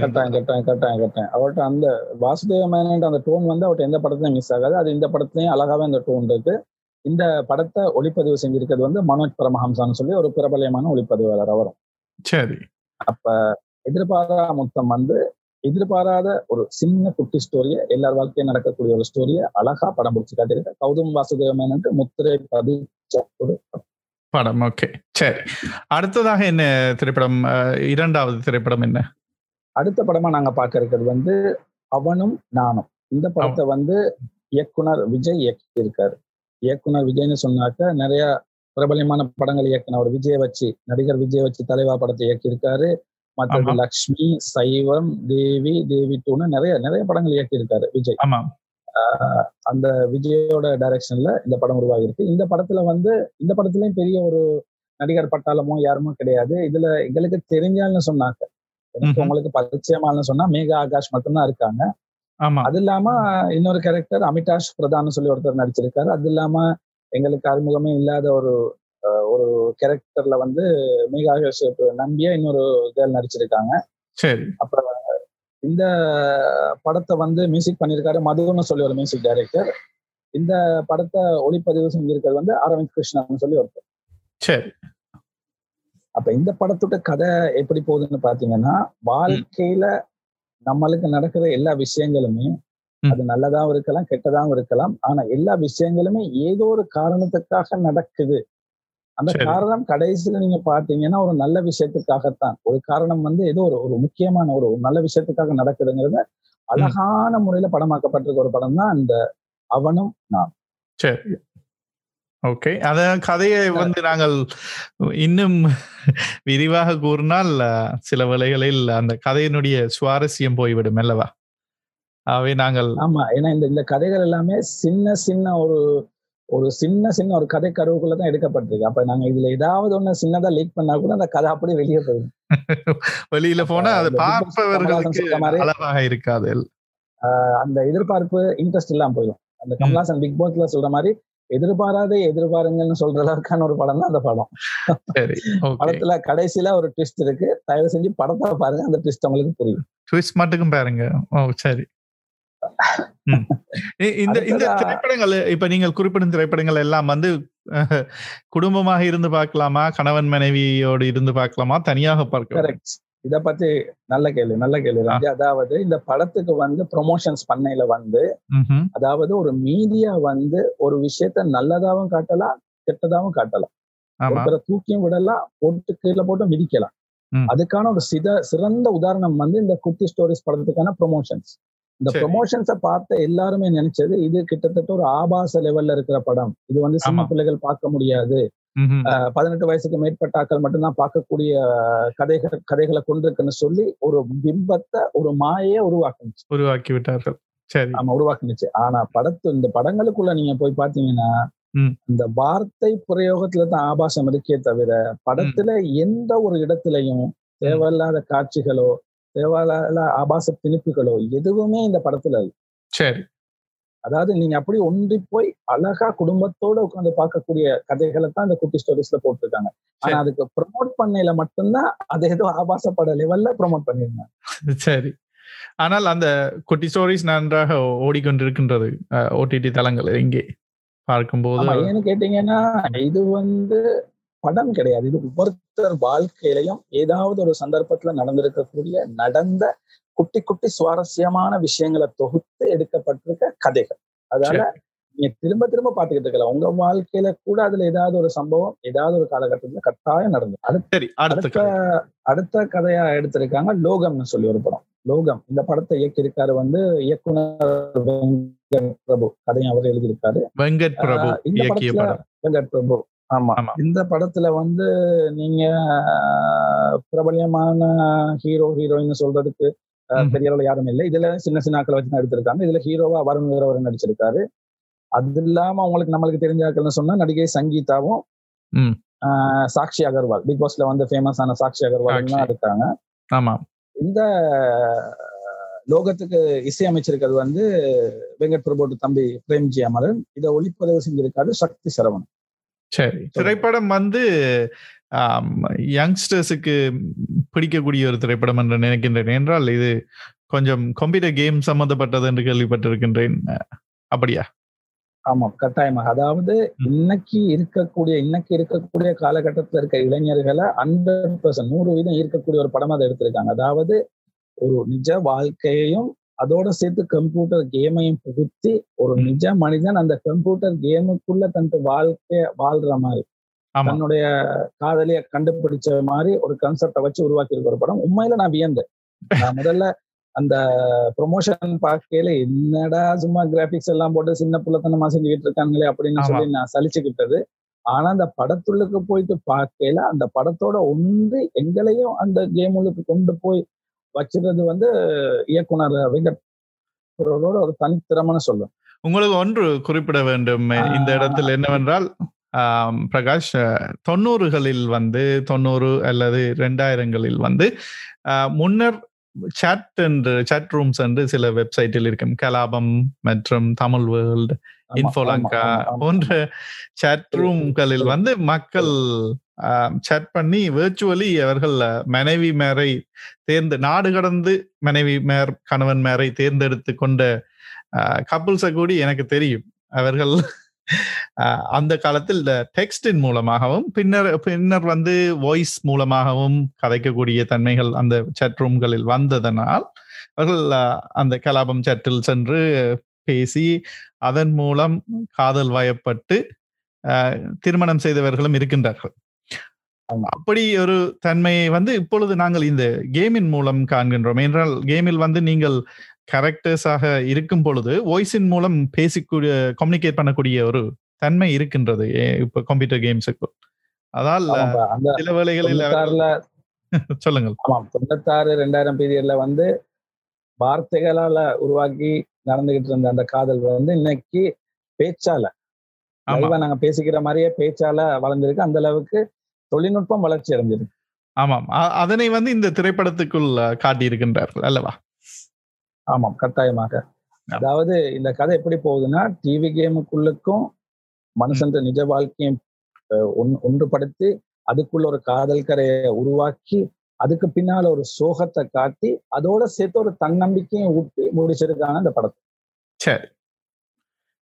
அவர்கிட்ட அந்த வாசுதேவ மேனன் அந்த டோன் வந்து அவர்கிட்ட எந்த படத்துலயும் மிஸ் ஆகாது. அது இந்த படத்துலயும் அழகாவே அந்த டோன் இருக்கு. இந்த படத்தை ஒளிப்பதிவு செஞ்சிருக்கிறது வந்து மனோஜ் பரமஹம்சான்னு சொல்லி ஒரு பிரபலியமான ஒளிப்பதிவாளர் அவரும். சரி. அப்ப எதிர்பாரா முத்தம் வந்து எதிர்பாராத ஒரு சின்ன குட்டி ஸ்டோரியை எல்லார் வாழ்க்கையும் நடக்கக்கூடிய ஒரு ஸ்டோரியை அழகா படம் பிடிச்சு காட்டியிருக்க. கௌதம் வாசுதேவ மேனனுக்கு முத்திரை பதிச்ச ஒரு படம். ஓகே. சரி. அடுத்ததாக என்ன திரைப்படம்? இரண்டாவது திரைப்படம் என்ன? அடுத்த படமா நாங்க பார்க்க இருக்கிறது வந்து அவனும் நானும். இந்த படத்தை வந்து இயக்குனர் விஜய் இயக்கியிருக்காரு. இயக்குனர் விஜய்னு சொன்னாக்க நிறைய பிரபலமான படங்கள் இயக்குனர் விஜய் வச்சு நடிகர் விஜய் வச்சு தலைவா படத்தை இயக்கியிருக்காரு. மற்றது. லக்ஷ்மி சைவம் தேவி தேவி டூன்னு நிறைய நிறைய படங்கள் இயக்கியிருக்காரு விஜய். அந்த விஜயோட டைரக்ஷன்ல இந்த படம் உருவாகிருக்கு இந்த படத்துல வந்து இந்த படத்துலயும் பெரிய ஒரு நடிகர் பட்டாளமோ யாருமோ கிடையாது. இதுல எங்களுக்கு தெரிஞ்சால்னு சொன்னாங்க. எனக்கு. உங்களுக்கு பரிச்சயமானு சொன்னா மேகா ஆகாஷ் மட்டும்தான் இருக்காங்க. அது இல்லாம இன்னொரு கேரக்டர் அமிதாஷ் பிரதான்னு சொல்லி ஒருத்தர் நடிச்சிருக்காரு. அது இல்லாம எங்களுக்கு அறிமுகமே இல்லாத ஒரு ஒரு கேரக்டர்ல வந்து மேகா ஆகாஷ் நம்பிய இன்னொரு கேர்ள் நடிச்சிருக்காங்க. சரி. அப்புறம் இந்த படத்தை வந்து மியூசிக் பண்ணியிருக்காரு மதுன்னு சொல்லி ஒரு மியூசிக் டைரக்டர் இந்த படத்தை ஒளிப்பதிவு செஞ்சிருக்கிறது வந்து அரவிந்த் கிருஷ்ணன் சொல்லி ஒருத்தர். சரி. அப்ப இந்த படத்தோட கதை எப்படி போகுதுன்னு பாத்தீங்கன்னா வாழ்க்கையில நம்மளுக்கு நடக்கிற எல்லா விஷயங்களுமே. அது நல்லதாவும் இருக்கலாம் கெட்டதாவும் இருக்கலாம். ஆனா எல்லா விஷயங்களுமே ஏதோ ஒரு காரணத்துக்காக நடக்குது. அந்த. காரணம் கடைசியில நீங்க பாத்தீங்கன்னா ஒரு நல்ல விஷயத்துக்காகத்தான். ஒரு காரணம் வந்து ஏதோ ஒரு ஒரு முக்கியமான ஒரு நல்ல விஷயத்துக்காக நடக்குதுங்கிறத அழகான முறையில படமாக்கப்பட்டிருக்க ஒரு படம் தான் இந்த அவனும் சரி. ஓகே. அத கதையை வந்து நாங்கள் இன்னும் விரிவாக கூறினால் சில வேளைகளில் அந்த கதையினுடைய சுவாரஸ்யம் போய்விடும் அல்லவா? ஆகவே நாங்கள் ஆமா ஏன்னா இந்த இந்த கதைகள் எல்லாமே சின்ன சின்ன ஒரு ஒரு சின்ன சின்ன ஒரு கதை கருவுக்குள்ள தான் எடுக்கப்பட்டிருக்கு. அப்ப நாங்க இதுல ஏதாவது ஒண்ணு சின்னதா லீக் பண்ணா கூட அந்த கதை அப்படியே வெளியே போயிடும். வெளியில போனா அது பார்ப்பவர்களுக்கு இருக்காது. அந்த எதிர்பார்ப்பு இன்ட்ரெஸ்ட் இல்லாம போயிடும். அந்த கமலாசன் பிக் பாஸ்ல சொல்ற மாதிரி எதிர்பாராத எதிர்பாருங்கன்னு சொல்ற அளவுக்கான ஒரு படம் தான் அந்த படம். சரி படத்துல கடைசியில ஒரு ட்விஸ்ட் இருக்கு. தயவு செஞ்சு படத்தை பாருங்க. அந்த ட்விஸ்ட் உங்களுக்கு புரியும். ட்விஸ்ட் மட்டுக்கும் பாருங்க. ஓ சரி. இந்த இந்த திரைப்படங்கள் இப்ப நீங்கள் குறிப்பிடும் திரைப்படங்கள் எல்லாம் வந்து குடும்பமாக இருந்து பார்க்கலாமா? கணவன் மனைவியோடு இருந்து பார்க்கலாமா? தனியாக பார்க்கலாம் கரெக்ட் இத பத்தி நல்ல கேள்வி நல்ல கேள்வி. ரஞ்சி அதாவது இந்த படத்துக்கு வந்து ப்ரொமோஷன்ஸ் பண்ணையில வந்து. அதாவது ஒரு மீடியா வந்து ஒரு விஷயத்த நல்லதாவும் காட்டலாம் கெட்டதாவும் காட்டலாம். ஒருத்தரை தூக்கியும் விடலாம் போட்டு கீழே போட்டு மிதிக்கலாம். அதுக்கான ஒரு சித சிறந்த உதாரணம் வந்து இந்த குட்டி ஸ்டோரிஸ் படத்துக்கான ப்ரொமோஷன்ஸ் இந்த. ப்ரொமோஷன்ஸை பார்த்த எல்லாருமே நினைச்சது இது கிட்டத்தட்ட ஒரு ஆபாச லெவல்ல இருக்கிற படம். இது வந்து சின்ன. பிள்ளைகள் பார்க்க முடியாது. பதினெட்டு வயசுக்கு மேற்பட்ட ஆட்கள் மட்டும்தான் பார்க்கக்கூடிய கதைகள் கதைகளை கொண்டிருக்குன்னு சொல்லி ஒரு பிம்பத்தை ஒரு மாயையை உருவாக்குனுச்சு. உருவாக்கி விட்டார்கள். சரி. ஆமா உருவாக்குனுச்சு. ஆனா படத்து இந்த படங்களுக்குள்ள நீங்க போய் பாத்தீங்கன்னா. இந்த வார்த்தை பிரயோகத்துல தான் ஆபாசம் இருக்கே தவிர படத்துல எந்த ஒரு இடத்துலயும் தேவையில்லாத காட்சிகளோ தேவையில்லாத ஆபாச திணிப்புகளோ எதுவுமே இந்த படத்துல இல்லை. சரி. அதாவது நீங்க அப்படி ஒன்றி போய் அழகா குடும்பத்தோட உட்கார்ந்து பார்க்கக்கூடிய கதைகளை தான் இந்த குட்டி ஸ்டோரிஸ்ல போட்டிருக்காங்க. ஆனா. அதுக்கு ப்ரொமோட் பண்ணையில மட்டும்தான் அது ஏதோ ஆபாச பட லெவல்ல ப்ரொமோட் பண்ணிருந்தாங்க சரி. ஆனால் அந்த குட்டி ஸ்டோரிஸ் நன்றாக ஓடிக்கொண்டிருக்கின்றது ஓடிடி தளங்கள் இங்கே பார்க்கும்போது. ஏன்னு கேட்டீங்கன்னா இது வந்து படம் கிடையாது. இது ஒவ்வொருத்தர் வாழ்க்கையிலையும் ஏதாவது ஒரு சந்தர்ப்பத்துல நடந்திருக்கக்கூடிய நடந்த குட்டி குட்டி சுவாரஸ்யமான விஷயங்களை தொகுத்து எடுக்கப்பட்டிருக்க கதைகள். அதனால நீங்க திரும்ப திரும்ப பாத்துக்கிட்டு இருக்கலாம். உங்க வாழ்க்கையில கூட அதுல ஏதாவது ஒரு சம்பவம் ஏதாவது ஒரு காலகட்டத்துல கட்டாயம் நடந்தது. அடுத்த சரி அடுத்த கதையா எடுத்திருக்காங்க லோகம்னு சொல்லி ஒரு படம். லோகம். இந்த படத்தை இயக்கியிருக்காரு வந்து இயக்குனர் வெங்கட் பிரபு. கதையும் அவர் எழுதியிருக்காரு. வெங்கட் பிரபு இந்த படத்துல வெங்கட் பிரபு. ஆமா. இந்த படத்துல வந்து நீங்க பிரபலியமான ஹீரோ ஹீரோயின் சொல்றதுக்கு. பெரிய அளவுல யாரும் இல்லை. இதுல சின்ன சின்ன ஆக்களை வச்சு தான் எடுத்திருக்காங்க இதுல ஹீரோவா வருண் வீரவர் நடிச்சிருக்காரு. அது இல்லாம உங்களுக்கு நம்மளுக்கு தெரிஞ்ச ஆக்கள்னு சொன்னா நடிகை சங்கீதாவும் சாக்ஷி அகர்வால். பிக் பாஸ்ல வந்து ஃபேமஸான சாக்ஷி அகர்வால். இருக்காங்க. ஆமா. இந்த லோகத்துக்கு இசையமைச்சிருக்கிறது வந்து வெங்கட் பிரபோட்டு தம்பி பிரேம்ஜி அமரன். இதை ஒளிப்பதிவு செஞ்சிருக்காரு சக்தி சரவணன். சரி திரைப்படம் வந்து யங்ஸ்டர்ஸுக்கு பிடிக்கக்கூடிய ஒரு திரைப்படம் என்று நினைக்கின்றேன். என்றால் இது கொஞ்சம் கம்ப்யூட்டர் கேம் சம்பந்தப்பட்டது என்று கேள்விப்பட்டிருக்கின்றேன். அப்படியா? ஆமாம் கட்டாயமாக. அதாவது இன்னைக்கு இருக்கக்கூடிய இன்னைக்கு இருக்கக்கூடிய காலகட்டத்துல இருக்க இளைஞர்களை ஹண்ட்ரட் பர்சன்ட் நூறு வீதம் இருக்கக்கூடிய ஒரு படம் அதை எடுத்திருக்காங்க. அதாவது ஒரு நிஜ வாழ்க்கையையும் அதோட சேர்த்து கம்ப்யூட்டர் கேமையும் புகுத்தி ஒரு. நிஜ மனிதன் அந்த கம்ப்யூட்டர் கேமுக்குள்ள தன் வாழ்க்கைய வாழ்ற மாதிரி தன்னுடைய காதலிய கண்டுபிடிச்ச மாதிரி ஒரு கான்செப்டை வச்சு உருவாக்கி இருக்க ஒரு படம். உண்மையில நான் வியந்தேன். நான் முதல்ல அந்த ப்ரொமோஷன் பார்க்கையில என்னடா சும்மா கிராபிக்ஸ் எல்லாம் போட்டு சின்ன புள்ளத்தனமா செஞ்சுக்கிட்டு இருக்காங்களே? அப்படின்னு. சொல்லி நான் சலிச்சுக்கிட்டது. ஆனா அந்த படத்துள்ளுக்கு போயிட்டு பார்க்கையில அந்த படத்தோட ஒன்று எங்களையும் அந்த கேம் உள்ளுக்கு கொண்டு போய் வச்சிருந்தது வந்து இயக்குனர் வெங்கட் பிரபுவோட ஒரு தனித்திறமைன்னு சொல்லுவேன் உங்களுக்கு ஒன்று குறிப்பிட வேண்டும். இந்த இடத்தில் என்னவென்றால் பிரகாஷ் தொண்ணூறுகளில் வந்து தொண்ணூறு அல்லது ரெண்டாயிரங்களில் வந்து முன்னர் chat என்று chat ரூம்ஸ் என்று சில வெப்சைட்டில் இருக்கும். கலாபம் மற்றும் தமிழ் வேர்ல்ட் இன்ஃபோலங்கா. போன்ற chat ரூம்களில் வந்து மக்கள் சட் பண்ணி வேர்ச்சுவலி அவர்கள் மனைவி மேரை தேர்ந்து நாடு கடந்து மனைவி மேர் கணவன் மேரை தேர்ந்தெடுத்து கொண்ட கப்புள்ஸை கூடி எனக்கு தெரியும். அவர்கள் அந்த காலத்தில் டெக்ஸ்டின் மூலமாகவும் பின்னர் பின்னர் வந்து வாய்ஸ் மூலமாகவும் கதைக்கக்கூடிய தன்மைகள் அந்த சட் ரூம்களில் வந்ததனால் அவர்கள் அந்த கலாபம் சட்டில் சென்று பேசி அதன் மூலம் காதல் வயப்பட்டு திருமணம் செய்தவர்களும் இருக்கின்றார்கள். அப்படி ஒரு தன்மையை வந்து இப்பொழுது நாங்கள் இந்த கேமின் மூலம் காண்கின்றோம். என்றால் கேமில் வந்து நீங்கள் கேரக்டர்ஸாக இருக்கும் பொழுது வாய்ஸின் மூலம் பேசிக்கூடிய கம்யூனிகேட் பண்ணக்கூடிய ஒரு தன்மை இருக்கின்றது இப்ப கம்ப்யூட்டர் கேம்ஸுக்கு அதால் சில வேளைகளில் சொல்லுங்கள். ஆமாம் தொண்ணூத்தாறு ரெண்டாயிரம் பீரியட்ல வந்து வார்த்தைகளால உருவாக்கி நடந்துகிட்டு இருந்த அந்த காதல் வந்து இன்னைக்கு பேச்சால லைவா நாங்க பேசிக்கிற மாதிரியே பேச்சால வளர்ந்திருக்கு. அந்த அளவுக்கு தொழில்நுட்பம் வளர்ச்சி அடைஞ்சிருக்கு ஆமாம். அதனை வந்து இந்த திரைப்படத்துக்குள் காட்டியிருக்கின்றார்கள் அல்லவா? ஆமாம். கட்டாயமாக. அதாவது இந்த கதை எப்படி போகுதுன்னா டிவி கேமுக்குள்ளுக்கும் மனுஷன் நிஜ வாழ்க்கையும் ஒன்றுபடுத்தி அதுக்குள்ள ஒரு காதல் கரையை உருவாக்கி அதுக்கு பின்னால ஒரு சோகத்தை காட்டி அதோட சேர்த்து ஒரு தன்னம்பிக்கையும் ஊட்டி முடிச்சிருக்காங்க அந்த படத்தை. சரி.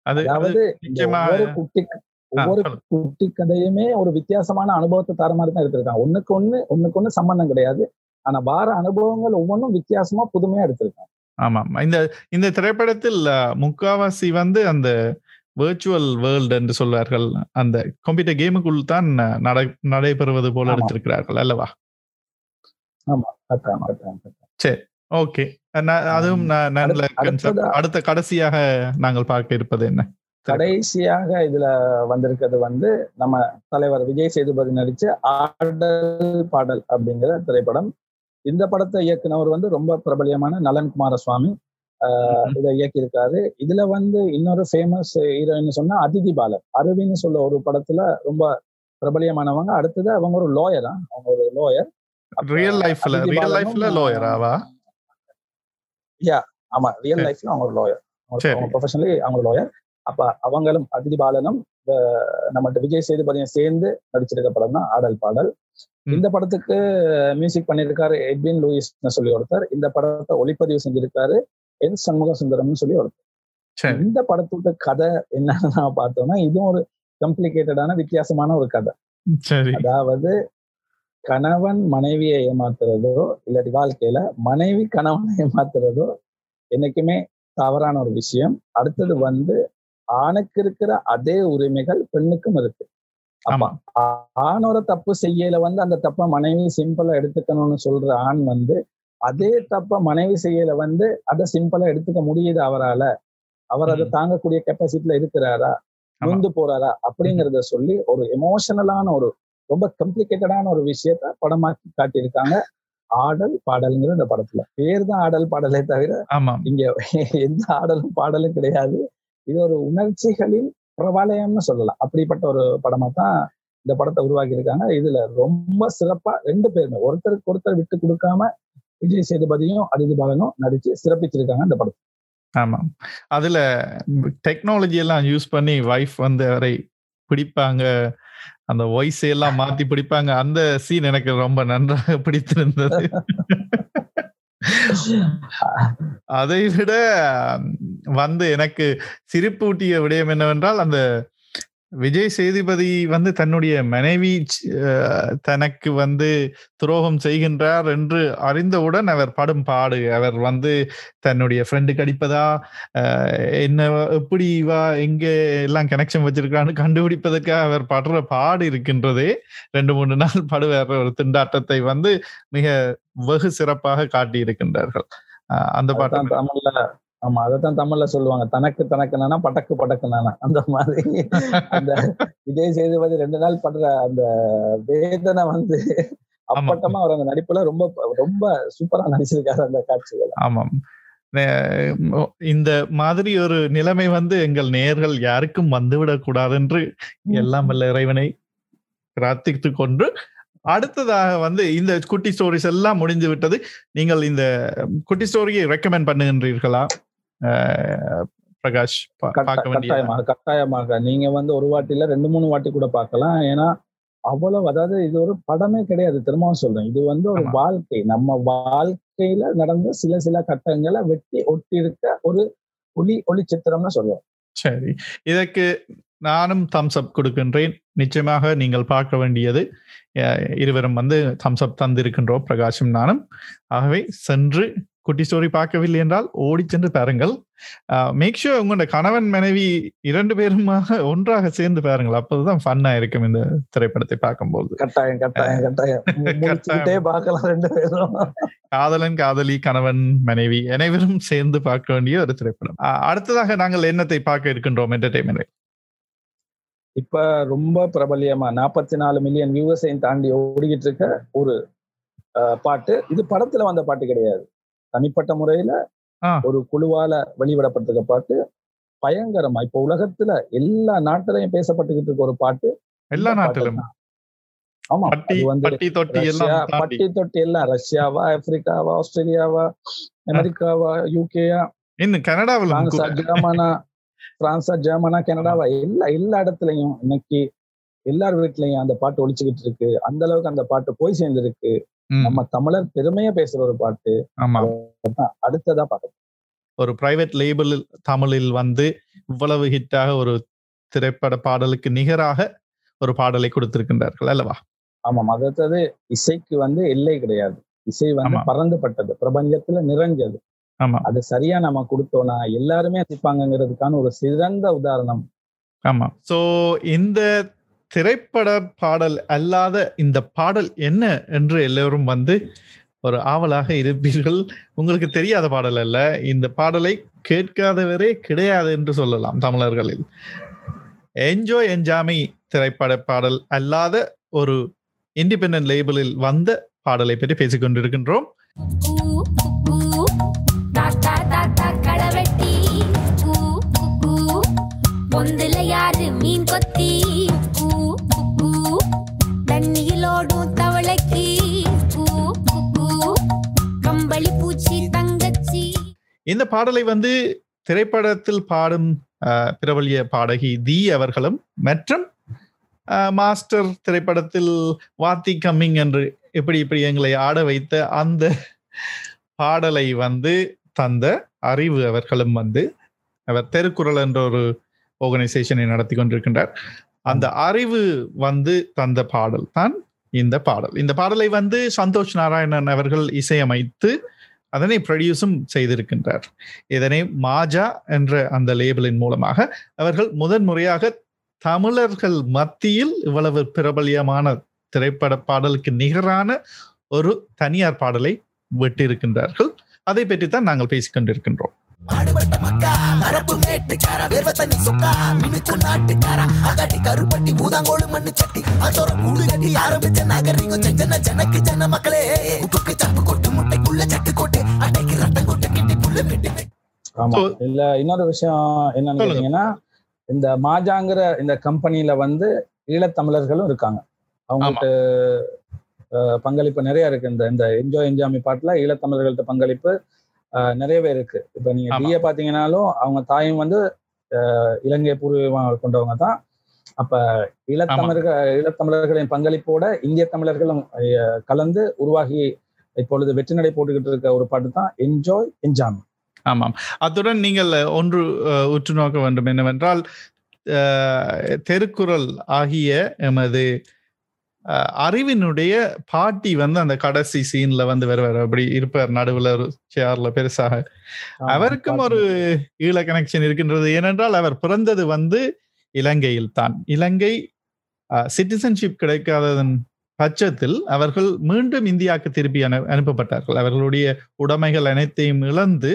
அது அது அதாவது குட்டி ஒவ்வொரு. குட்டி கதையுமே ஒரு வித்தியாசமான அனுபவத்தை தர மாதிரி தான் எடுத்திருக்காங்க. ஒண்ணுக்கு ஒண்ணு ஒண்ணுக்கு ஒண்ணு சம்பந்தம் கிடையாது. ஆனா வார அனுபவங்கள் ஒவ்வொன்றும் வித்தியாசமா புதுமையா எடுத்திருக்காங்க. ஆமாம் இந்த இந்த திரைப்படத்தில் முக்காவாசி வந்து அந்த வேர்ச்சுவல் வேர்ல்டு என்று சொல்வார்கள். அந்த கம்ப்யூட்டர் கேமுக்குள் தான் நடை நடைபெறுவது போல ஆமா. எடுத்திருக்கிறார்கள் அல்லவா? கட்டாயம். ஓகே. அதுவும் நல்ல அடுத்த கடைசியாக நாங்கள் பார்க்க இருப்பது என்ன? கடைசியாக இதுல வந்திருக்கிறது வந்து நம்ம தலைவர் விஜய் சேதுபதி நடிச்ச ஆடல் பாடல் அப்படிங்கிற திரைப்படம். இந்த படத்தை இயக்குனவர் வந்து ரொம்ப பிரபலியமான நலன் குமாரசுவாமி. இதை இயக்கியிருக்காரு. இதுல வந்து இன்னொரு ஃபேமஸ் ஹீரோயின் சொன்னா அதிதி பாலன். அருவின்னு சொல்ல ஒரு படத்துல ரொம்ப பிரபலியமானவங்க. அடுத்தது அவங்க ஒரு லாயரா அவங்க ஒரு லாயர் ரியல் லைஃப்ல ரியல் லைஃப்ல லோயராவா ஆமா. ரியல். லைஃப்ல அவங்க ஒரு லாயர் ப்ரொஃபஷனலி அவங்க லாயர் அப்ப அவங்களும் அதிதி பாலனும் நம்ம விஜய் சேதுபதியும் சேர்ந்து நடிச்சிருக்க படம் தான் ஆடல் பாடல். இந்த படத்துக்கு மியூசிக் பண்ணியிருக்காரு எட்வின் லூயிஸ்னு சொல்லி ஒருத்தர். இந்த படத்தை ஒளிப்பதிவு செஞ்சிருக்காரு என் சண்முக சுந்தரம்னு சொல்லி ஒருத்தர். இந்த படத்தோட கதை என்னன்னு பார்த்தோம்னா இதுவும் ஒரு கம்ப்ளிகேட்டடான வித்தியாசமான ஒரு கதை. அதாவது கணவன் மனைவியை ஏமாத்துறதோ இல்லாட்டி வாழ்க்கையில மனைவி கணவனை ஏமாத்துறதோ என்னைக்குமே தவறான ஒரு விஷயம். அடுத்தது வந்து ஆணுக்கு இருக்கிற அதே உரிமைகள் பெண்ணுக்கும் இருக்கு. அப்ப ஆ- ஆணோட தப்பு செய்யல வந்து அந்த தப்ப மனைவி சிம்பிளா எடுத்துக்கணும்னு சொல்ற ஆண் வந்து அதே தப்ப மனைவி செய்யல வந்து அதை சிம்பிளா எடுத்துக்க முடியுது அவரால. அவர் அதை. தாங்கக்கூடிய கெப்பாசிட்டில இருக்கிறாரா? ஆமா. முந்து போறாரா? அப்படிங்கறத சொல்லி ஒரு எமோஷனலான ஒரு ரொம்ப கம்ப்ளிகேட்டடான ஒரு விஷயத்த படமாக்கி காட்டியிருக்காங்க. ஆடல் பாடல்ங்கிற இந்த படத்துல. பேர் தான் ஆடல் பாடலே தவிர ஆமாம். இங்க எந்த ஆடலும் பாடலும் கிடையாது. இது ஒரு உணர்ச்சிகளின் பிரபாலயம்னு சொல்லலாம். அப்படிப்பட்ட ஒரு படமா தான் இந்த படத்தை உருவாக்கி இருக்காங்க இதுல ரொம்ப சிறப்பா ரெண்டு பேருமே ஒருத்தருக்கு ஒருத்தர் விட்டு கொடுக்காம விஜய் சேதுபதியும் அதிதி பாலனும் நடிச்சு சிறப்பிச்சிருக்காங்க இந்த படத்தை ஆமாம் அதுல டெக்னாலஜி எல்லாம் யூஸ் பண்ணி வைஃப் வந்து அவரை பிடிப்பாங்க. அந்த வாய்ஸ் எல்லாம் மாத்தி பிடிப்பாங்க. அந்த சீன் எனக்கு ரொம்ப நன்றாக பிடித்திருந்தது. அதை விட வந்து எனக்கு சிரிப்பூட்டிய விடயம் என்னவென்றால் அந்த விஜய் சேதுபதி வந்து தன்னுடைய மனைவி தனக்கு வந்து துரோகம் செய்கின்றார் என்று அறிந்தவுடன் அவர் படும் பாடு. அவர் வந்து தன்னுடைய ஃப்ரெண்டுக்கு அடிப்பதா அஹ், என்ன எப்படி வா எங்க எல்லாம் கனெக்ஷன் வச்சிருக்கான்னு கண்டுபிடிப்பதற்காக அவர் படுற பாடு இருக்கின்றதே ரெண்டு மூணு நாள் படுவார் ஒரு திண்டாட்டத்தை வந்து மிக வெகு சிறப்பாக காட்டி இருக்கின்றார்கள் அஹ், அந்த பாட்டு ஆமா அதைத்தான் தமிழ்ல சொல்லுவாங்க. தனக்கு தனக்கு நானா பட்டக்கு பட்டக்கு நானா அந்த மாதிரி. அந்த விஜய் சேதுபதி ரெண்டு நாள் படுற அந்த வேதனை வந்து அப்பட்டமா அவர் அந்த நடிப்புல ரொம்ப ரொம்ப சூப்பரா நடிச்சிருக்காரு அந்த காட்சிகள். ஆமாம் இந்த மாதிரி ஒரு நிலைமை வந்து எங்கள் நேயர்கள் யாருக்கும் வந்துவிடக் கூடாது என்று எல்லாம் வல்ல இறைவனை பிரார்த்தித்துக் கொண்டு அடுத்ததாக வந்து இந்த குட்டி ஸ்டோரிஸ் எல்லாம் முடிந்து விட்டது. நீங்கள் இந்த குட்டி ஸ்டோரியை ரெக்கமெண்ட் பண்ணுகின்றீர்களா? பிரகாஷ் பார்க்க வேண்டிய கட்டாயமாக கட்டாயமாக. நீங்க வந்து ஒரு வாட்டில ரெண்டு மூணு வாட்டி கூட பார்க்கலாம். ஏன்னா அவ்வளவு அதாவது இது ஒரு படமே கிடையாது. திரும்பவும் சொல்றேன். இது வந்து ஒரு. வாழ்க்கை. நம்ம வாழ்க்கையில நடந்த சில சில கட்டங்களை வெட்டி ஒட்டி இருக்க ஒரு ஒளி ஒளி சித்திரம்னு சொல்லுவோம். சரி. இதற்கு நானும் தம்ஸ் அப் கொடுக்கின்றேன். நிச்சயமாக நீங்கள் பார்க்க வேண்டியது இருவரும் வந்து தம்ஸ் அப் தந்திருக்கின்றோம் பிரகாஷும் நானும். ஆகவே சென்று குட்டி ஸ்டோரி பார்க்கவில்லை என்றால் ஓடி சென்று பாருங்கள். மேக் ஷூர் உங்களோட கணவன் மனைவி இரண்டு பேருமாக ஒன்றாக சேர்ந்து பாருங்கள். அப்போதுதான் ஃபன்னா இருக்கும் இந்த திரைப்படத்தை பார்க்கும்போது. கட்டாயம் கட்டாயம் கட்டாயம். பார்க்கலாம் ரெண்டு பேரும். காதலன் காதலி கணவன் மனைவி அனைவரும் சேர்ந்து பார்க்க வேண்டிய ஒரு திரைப்படம். அடுத்ததாக நாங்கள் என்னத்தை பார்க்க இருக்கின்றோம் என்டர்டைன்மெண்ட் இப்ப ரொம்ப பிரபல்யமா நாற்பத்தி நாலு மில்லியன் வியூவர்ஸையும் தாண்டி ஓடிக்கிட்டு இருக்க ஒரு அஹ், பாட்டு. இது படத்துல வந்த பாட்டு கிடையாது. தனிப்பட்ட முறையில. ஒரு குழுவால வெளிவிடப்பட்டிருக்க பாட்டு பயங்கரமா. இப்ப உலகத்துல எல்லா நாட்டிலையும் பேசப்பட்டுக்கிட்டு இருக்க ஒரு பாட்டு எல்லா நாட்டிலும். ஆமா அது வந்து பட்டி தொட்டி எல்லாம் ரஷ்யாவா ஆப்பிரிக்காவா ஆஸ்திரேலியாவா அமெரிக்காவா யூகேயா இன்னும் கனடாவில் பிரான்ஸா ஜெர்மனா பிரான்ஸா ஜெர்மனா கனடாவா எல்லா எல்லா இடத்துலயும் இன்னைக்கு எல்லார் வீட்லயும் அந்த பாட்டு ஒழிச்சுக்கிட்டு இருக்கு. அந்த அளவுக்கு அந்த பாட்டு போய் சேர்ந்திருக்கு. நம்ம தமிழர் பெருமையா பேசுற ஒரு பாட்டு. ஆமா. அடுத்ததா பார்க்க ஒரு பிரைவேட் லேபிளில் தமிழில் வந்து இவ்வளவு ஹிட்டாக ஒரு திரைப்பட பாடலுக்கு நிகராக ஒரு பாடலை கொடுத்திருக்கின்றார்கள் அல்லவா? ஆமாம். அடுத்தது இசைக்கு வந்து எல்லை கிடையாது. இசை வந்து ஆமா. பறந்துபட்டது. பிரபஞ்சத்துல நிறைஞ்சது. ஆமா. அது சரியா நம்ம கொடுத்தோம்னா எல்லாருமே ரசிப்பாங்கங்கிறதுக்கான ஒரு சிறந்த உதாரணம். ஆமா. சோ இந்த திரைப்பட பாடல் அல்லாத இந்த பாடல் என்ன என்று எல்லோரும் வந்து ஒரு ஆவலாக இருப்பீர்கள். உங்களுக்கு தெரியாத பாடல் அல்ல. இந்த பாடலை கேட்காதவரே கிடையாது என்று சொல்லலாம் தமிழர்களில். என்ஜாய் என்ஜாமி திரைப்பட பாடல் அல்லாத ஒரு இண்டிபெண்டன்ட் லேபிளில் வந்த பாடலை பற்றி பேசிக்கொண்டிருக்கின்றோம். இந்த பாடலை வந்து திரைப்படத்தில் பாடும் பிரபலிய பாடகி தி அவர்களும் மற்றும் மாஸ்டர் திரைப்படத்தில் வாத்தி கம்மிங் என்று இப்படி இப்படி எங்களை ஆட வைத்த அந்த பாடலை வந்து தந்த அறிவு அவர்களும் வந்து அவர் தெருக்குறள் என்ற ஒரு ஆர்கனைசேஷனை நடத்தி கொண்டிருக்கின்றார். அந்த அறிவு வந்து தந்த பாடல் தான் இந்த பாடல். இந்த பாடலை வந்து சந்தோஷ் நாராயணன் அவர்கள் இசையமைத்து அதனை ப்ரொடியூஸும் செய்திருக்கின்றார். இதனை மாஜா என்ற அந்த லேபிளின் மூலமாக அவர்கள் முதன் முறையாக தமிழர்கள் மத்தியில் இவ்வளவு பிரபலியமான திரைப்பட பாடலுக்கு நிகரான ஒரு தனியார் பாடலை விட்டிருக்கின்றார்கள் அதை பற்றி தான் நாங்கள் பேசிக்கொண்டிருக்கின்றோம். கொண்டிருக்கின்றோம் ஆடுபட்ட மக்கா அரப்பு மேட்டுக்கார வேர்வ தண்ணி சொக்கா மினுக்கு நாட்டுக்கார அகாட்டி கருப்பட்டி பூதாங்கோடு மண்ணு சட்டி. அதோட கூடு கட்டி ஆரம்பிச்ச நாகரிகம் செஞ்சன ஜனக்கு ஜன மக்களே. உப்புக்கு சப்பு கொட்டு முட்டைக்குள்ள சட்டு கொட்டு. அட்டைக்கு ரத்தம் கொட்டு கிட்டி புல்லு வெட்டி ஆமா. இல்ல இன்னொரு விஷயம் என்னன்னு. கேட்டீங்கன்னா இந்த மாஜாங்கிற இந்த கம்பெனில வந்து ஈழத்தமிழர்களும் இருக்காங்க. அவங்களுக்கு அஹ், பங்களிப்பு நிறைய இருக்கு. இந்த இந்த என்ஜாய் என்ஜாமி பாட்டுல ஈழத்தமிழர்கள்ட்ட பங்களிப்பு நிறையவே இருக்கு. இப்ப நீங்க. டிஏ பாத்தீங்கன்னாலும் அவங்க தாயும் வந்து இலங்கை பூர்வீகமாக கொண்டவங்க தான். அப்ப ஈழத்தமிழர்கள் ஈழத்தமிழர்களின் பங்களிப்போட இந்திய தமிழர்களும் கலந்து உருவாகி இப்பொழுது வெற்றி நடை போட்டுக்கிட்டு இருக்க ஒரு பாட்டு தான் என்ஜாய் என்ஜாமி ஆமாம் அத்துடன் நீங்கள் ஒன்று உற்று நோக்க வேண்டும். என்னவென்றால் திருக்குறள் ஆகிய எமது அறிவினுடைய பாட்டி வந்து அந்த கடைசி சீன்ல வந்து வருவார். அப்படி இருப்பார் நடுவுல ஒரு சேர்ல பெருசாக. அவருக்கும் ஒரு ஈழ கனெக்ஷன் இருக்கின்றது. ஏனென்றால் அவர் பிறந்தது வந்து இலங்கையில் தான். இலங்கை சிட்டிசன்ஷிப் கிடைக்காததன் பட்சத்தில் அவர்கள் மீண்டும் இந்தியாவுக்கு திருப்பி அனு அனுப்பப்பட்டார்கள். அவர்களுடைய உடைமைகள் அனைத்தையும் இழந்து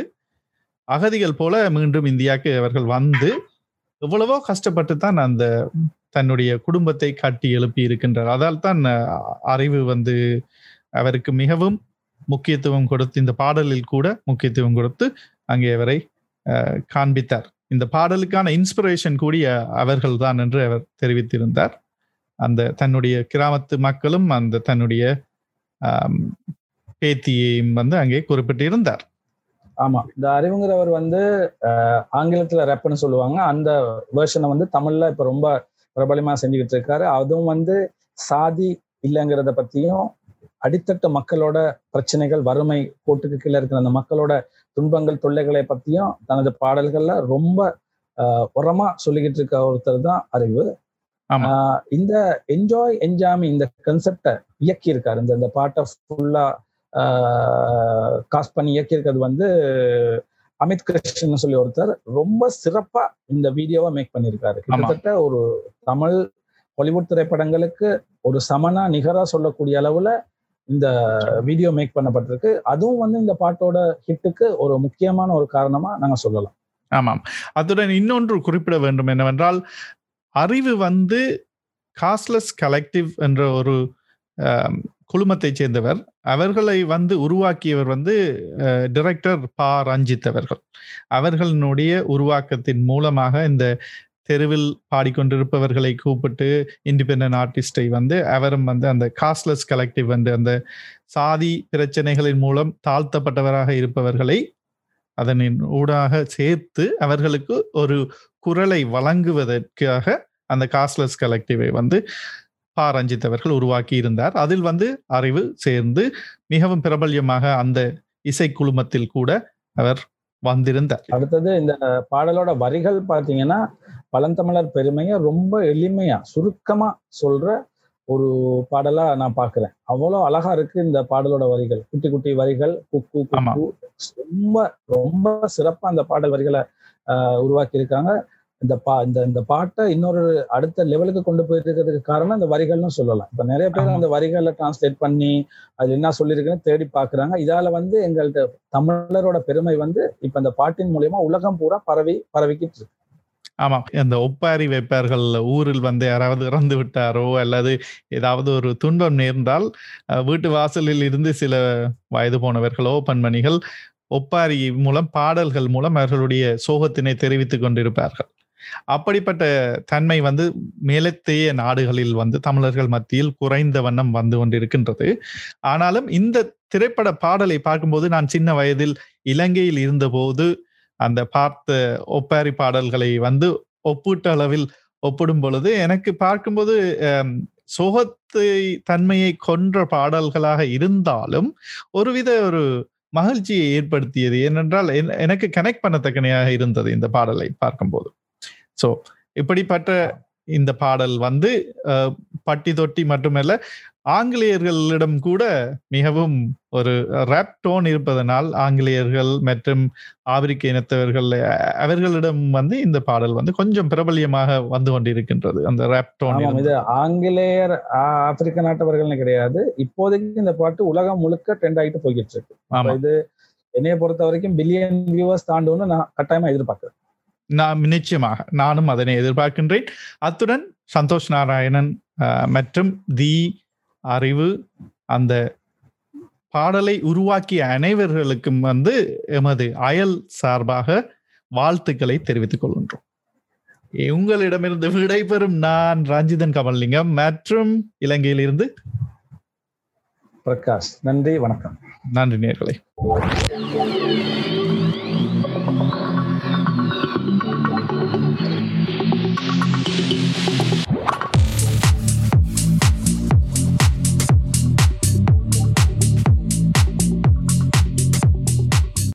அகதிகள் போல மீண்டும் இந்தியாவுக்கு அவர்கள் வந்து எவ்வளவோ கஷ்டப்பட்டு தான் அந்த தன்னுடைய குடும்பத்தை கட்டி எழுப்பி இருக்கின்றார். அதால் தான் அறிவு வந்து அவருக்கு மிகவும் முக்கியத்துவம் கொடுத்து இந்த பாடலில் கூட முக்கியத்துவம் கொடுத்து அங்கே அவரை காண்பித்தார். இந்த பாடலுக்கான இன்ஸ்பிரேஷன் கூடிய அவர்கள் தான் என்று அவர் தெரிவித்திருந்தார். அந்த தன்னுடைய கிராமத்து மக்களும் அந்த தன்னுடைய பேத்தியையும் வந்து அங்கே குறிப்பிட்டிருந்தார். ஆமா. இந்த அறிவுங்கிறவர் வந்து ஆங்கிலத்துல ரெப்பன்னு சொல்லுவாங்க. அந்த வேர்ஷனை வந்து தமிழ்ல இப்ப ரொம்ப பிரபலமா செஞ்சுக்கிட்டு இருக்காரு அதுவும் வந்து சாதி இல்லைங்கிறத பத்தியும் அடித்தட்டு மக்களோட பிரச்சனைகள் வறுமை கோட்டுக்கு கீழே இருக்கிற அந்த மக்களோட துன்பங்கள் தொல்லைகளை பத்தியும் தனது பாடல்கள்ல ரொம்ப அஹ், உரமா சொல்லிக்கிட்டு இருக்க ஒருத்தர் தான் அறிவு. இந்த என்ஜாய் என்ஜாமி இந்த கன்செப்டை இயக்கி இருக்காரு இந்த இந்த பாட்டை ஃபுல்லா காஸ்ட் பண்ணி இயக்கியிருக்கிறது வந்து அமித் கிருஷ்ணன் சொல்லி ஒருத்தர் ரொம்ப சிறப்பா இந்த வீடியோவை மேக் பண்ணியிருக்காரு. கிட்டத்தட்ட ஒரு தமிழ் ஹாலிவுட் திரைப்படங்களுக்கு ஒரு சமனா நிகரா சொல்லக்கூடிய அளவுல இந்த வீடியோ மேக் பண்ணப்பட்டிருக்கு. அதுவும் வந்து இந்த பாட்டோட ஹிட்டுக்கு ஒரு முக்கியமான ஒரு காரணமா நாங்க சொல்லலாம். ஆமாம். அத்துடன் இன்னொன்று குறிப்பிட வேண்டும் என்னவென்றால் அறிவு வந்து காஸ்ட்லெஸ் கலெக்டிவ் என்ற ஒரு குழுமத்தை குழுமத்தைச் சேர்ந்தவர். அவர்களை வந்து உருவாக்கியவர் வந்து டிரெக்டர் பா. ரஞ்சித் அவர்கள். அவர்களினுடைய உருவாக்கத்தின் மூலமாக இந்த தெருவில் பாடிக்கொண்டிருப்பவர்களை கூப்பிட்டு இண்டிபெண்டன்ட் ஆர்டிஸ்டை வந்து அவரும் வந்து அந்த காஸ்ட்லெஸ் கலெக்டிவ் வந்து அந்த சாதி பிரச்சனைகளின் மூலம் தாழ்த்தப்பட்டவராக இருப்பவர்களை அதனின் ஊடாக சேர்த்து அவர்களுக்கு ஒரு குரலை வழங்குவதற்காக அந்த காஸ்ட்லெஸ் கலெக்டிவை வந்து பா ரஞ்சித் அவர்கள் உருவாக்கி இருந்தார் அதில் வந்து அறிவு சேர்ந்து மிகவும் பிரபல்யமாக அந்த இசை குழுமத்தில் கூட அவர் வந்திருந்தார். அடுத்தது இந்த பாடலோட வரிகள் பார்த்தீங்கன்னா பழந்தமிழர் பெருமையை ரொம்ப எளிமையா சுருக்கமா சொல்ற ஒரு பாடலா நான் பார்க்கிறேன். அவ்வளோ அழகா இருக்கு இந்த பாடலோட வரிகள். குட்டி குட்டி வரிகள் குக்கு. குக்கு ரொம்ப ரொம்ப சிறப்பா அந்த பாடல் வரிகளை உருவாக்கி இருக்காங்க இந்த பா இந்த இந்த பாட்டை இன்னொரு அடுத்த லெவலுக்கு கொண்டு போயிட்டு இருக்கிறதுக்கு காரணம் இந்த வரிகள்னு சொல்லலாம். இப்ப நிறைய பேர் ஆமா. அந்த வரிகளை டிரான்ஸ்லேட் பண்ணி அது என்ன சொல்லியிருக்குன்னு தேடி பார்க்கறாங்க. இதால வந்து எங்கள்ட்ட தமிழரோட பெருமை வந்து இப்ப இந்த பாட்டின் மூலியமா உலகம் பூரா பரவி பரவிக்கிட்டு இருக்கு. ஆமாம் அந்த ஒப்பாரி வைப்பார்கள் ஊரில் வந்து யாராவது இறந்து விட்டாரோ அல்லது ஏதாவது ஒரு துன்பம் நேர்ந்தால் வீட்டு வாசலில் இருந்து சில வயது போனவர்களோ பெண்மணிகள் ஒப்பாரி மூலம் பாடல்கள் மூலம் அவர்களுடைய சோகத்தினை தெரிவித்துக் கொண்டிருப்பார்கள். அப்படிப்பட்ட தன்மை வந்து மேலத்தைய நாடுகளில் வந்து தமிழர்கள் மத்தியில் குறைந்த வண்ணம் வந்து கொண்டிருக்கின்றது. ஆனாலும் இந்த திரைப்பட பாடலை பார்க்கும்போது நான் சின்ன வயதில் இலங்கையில் இருந்தபோது அந்த பார்த்த ஒப்பாரி பாடல்களை வந்து ஒப்பீட்டு அளவில் ஒப்பிடும் பொழுது எனக்கு பார்க்கும்போது அம், சோகத்தை தன்மையை கொன்ற பாடல்களாக இருந்தாலும் ஒருவித ஒரு மகிழ்ச்சியை ஏற்படுத்தியது. ஏனென்றால் எனக்கு கனெக்ட் பண்ணத்தக்கனையாக இருந்தது இந்த பாடலை பார்க்கும்போது. ஸோ இப்படிப்பட்ட இந்த பாடல் வந்து பட்டி தொட்டி மட்டுமல்ல ஆங்கிலேயர்களிடம் கூட மிகவும் ஒரு ரேப் டோன் இருப்பதனால் ஆங்கிலேயர்கள் மற்றும் ஆப்பிரிக்க இனத்தவர்கள் அவர்களிடம் வந்து இந்த பாடல் வந்து கொஞ்சம் பிரபல்யமாக வந்து கொண்டிருக்கின்றது. அந்த ரேப் டோன் இது ஆங்கிலேயர் ஆப்பிரிக்க நாட்டவர்கள்னு கிடையாது. இப்போதைக்கு இந்த பாட்டு உலகம் முழுக்க ட்ரெண்ட் ஆகிட்டு போய்கிட்டு இருக்கு. இது என்னைய பொறுத்த வரைக்கும் பில்லியன் வியூவர்ஸ் தாண்டும்னு நான் கட்டாயமா எதிர்பார்க்கிறேன். நான் நிச்சயமாக நானும் அதனை எதிர்பார்க்கின்றேன். அத்துடன் சந்தோஷ் நாராயணன் மற்றும் தி அறிவு அந்த பாடலை உருவாக்கிய அனைவர்களுக்கும் வந்து எமது அயல் சார்பாக வாழ்த்துக்களை தெரிவித்துக் கொள்கின்றோம். உங்களிடமிருந்து விடைபெறும் நான் ரஞ்சிதன் கமல்லிங்கம் மற்றும் இலங்கையிலிருந்து பிரகாஷ். நன்றி வணக்கம். நன்றி நேர்களை.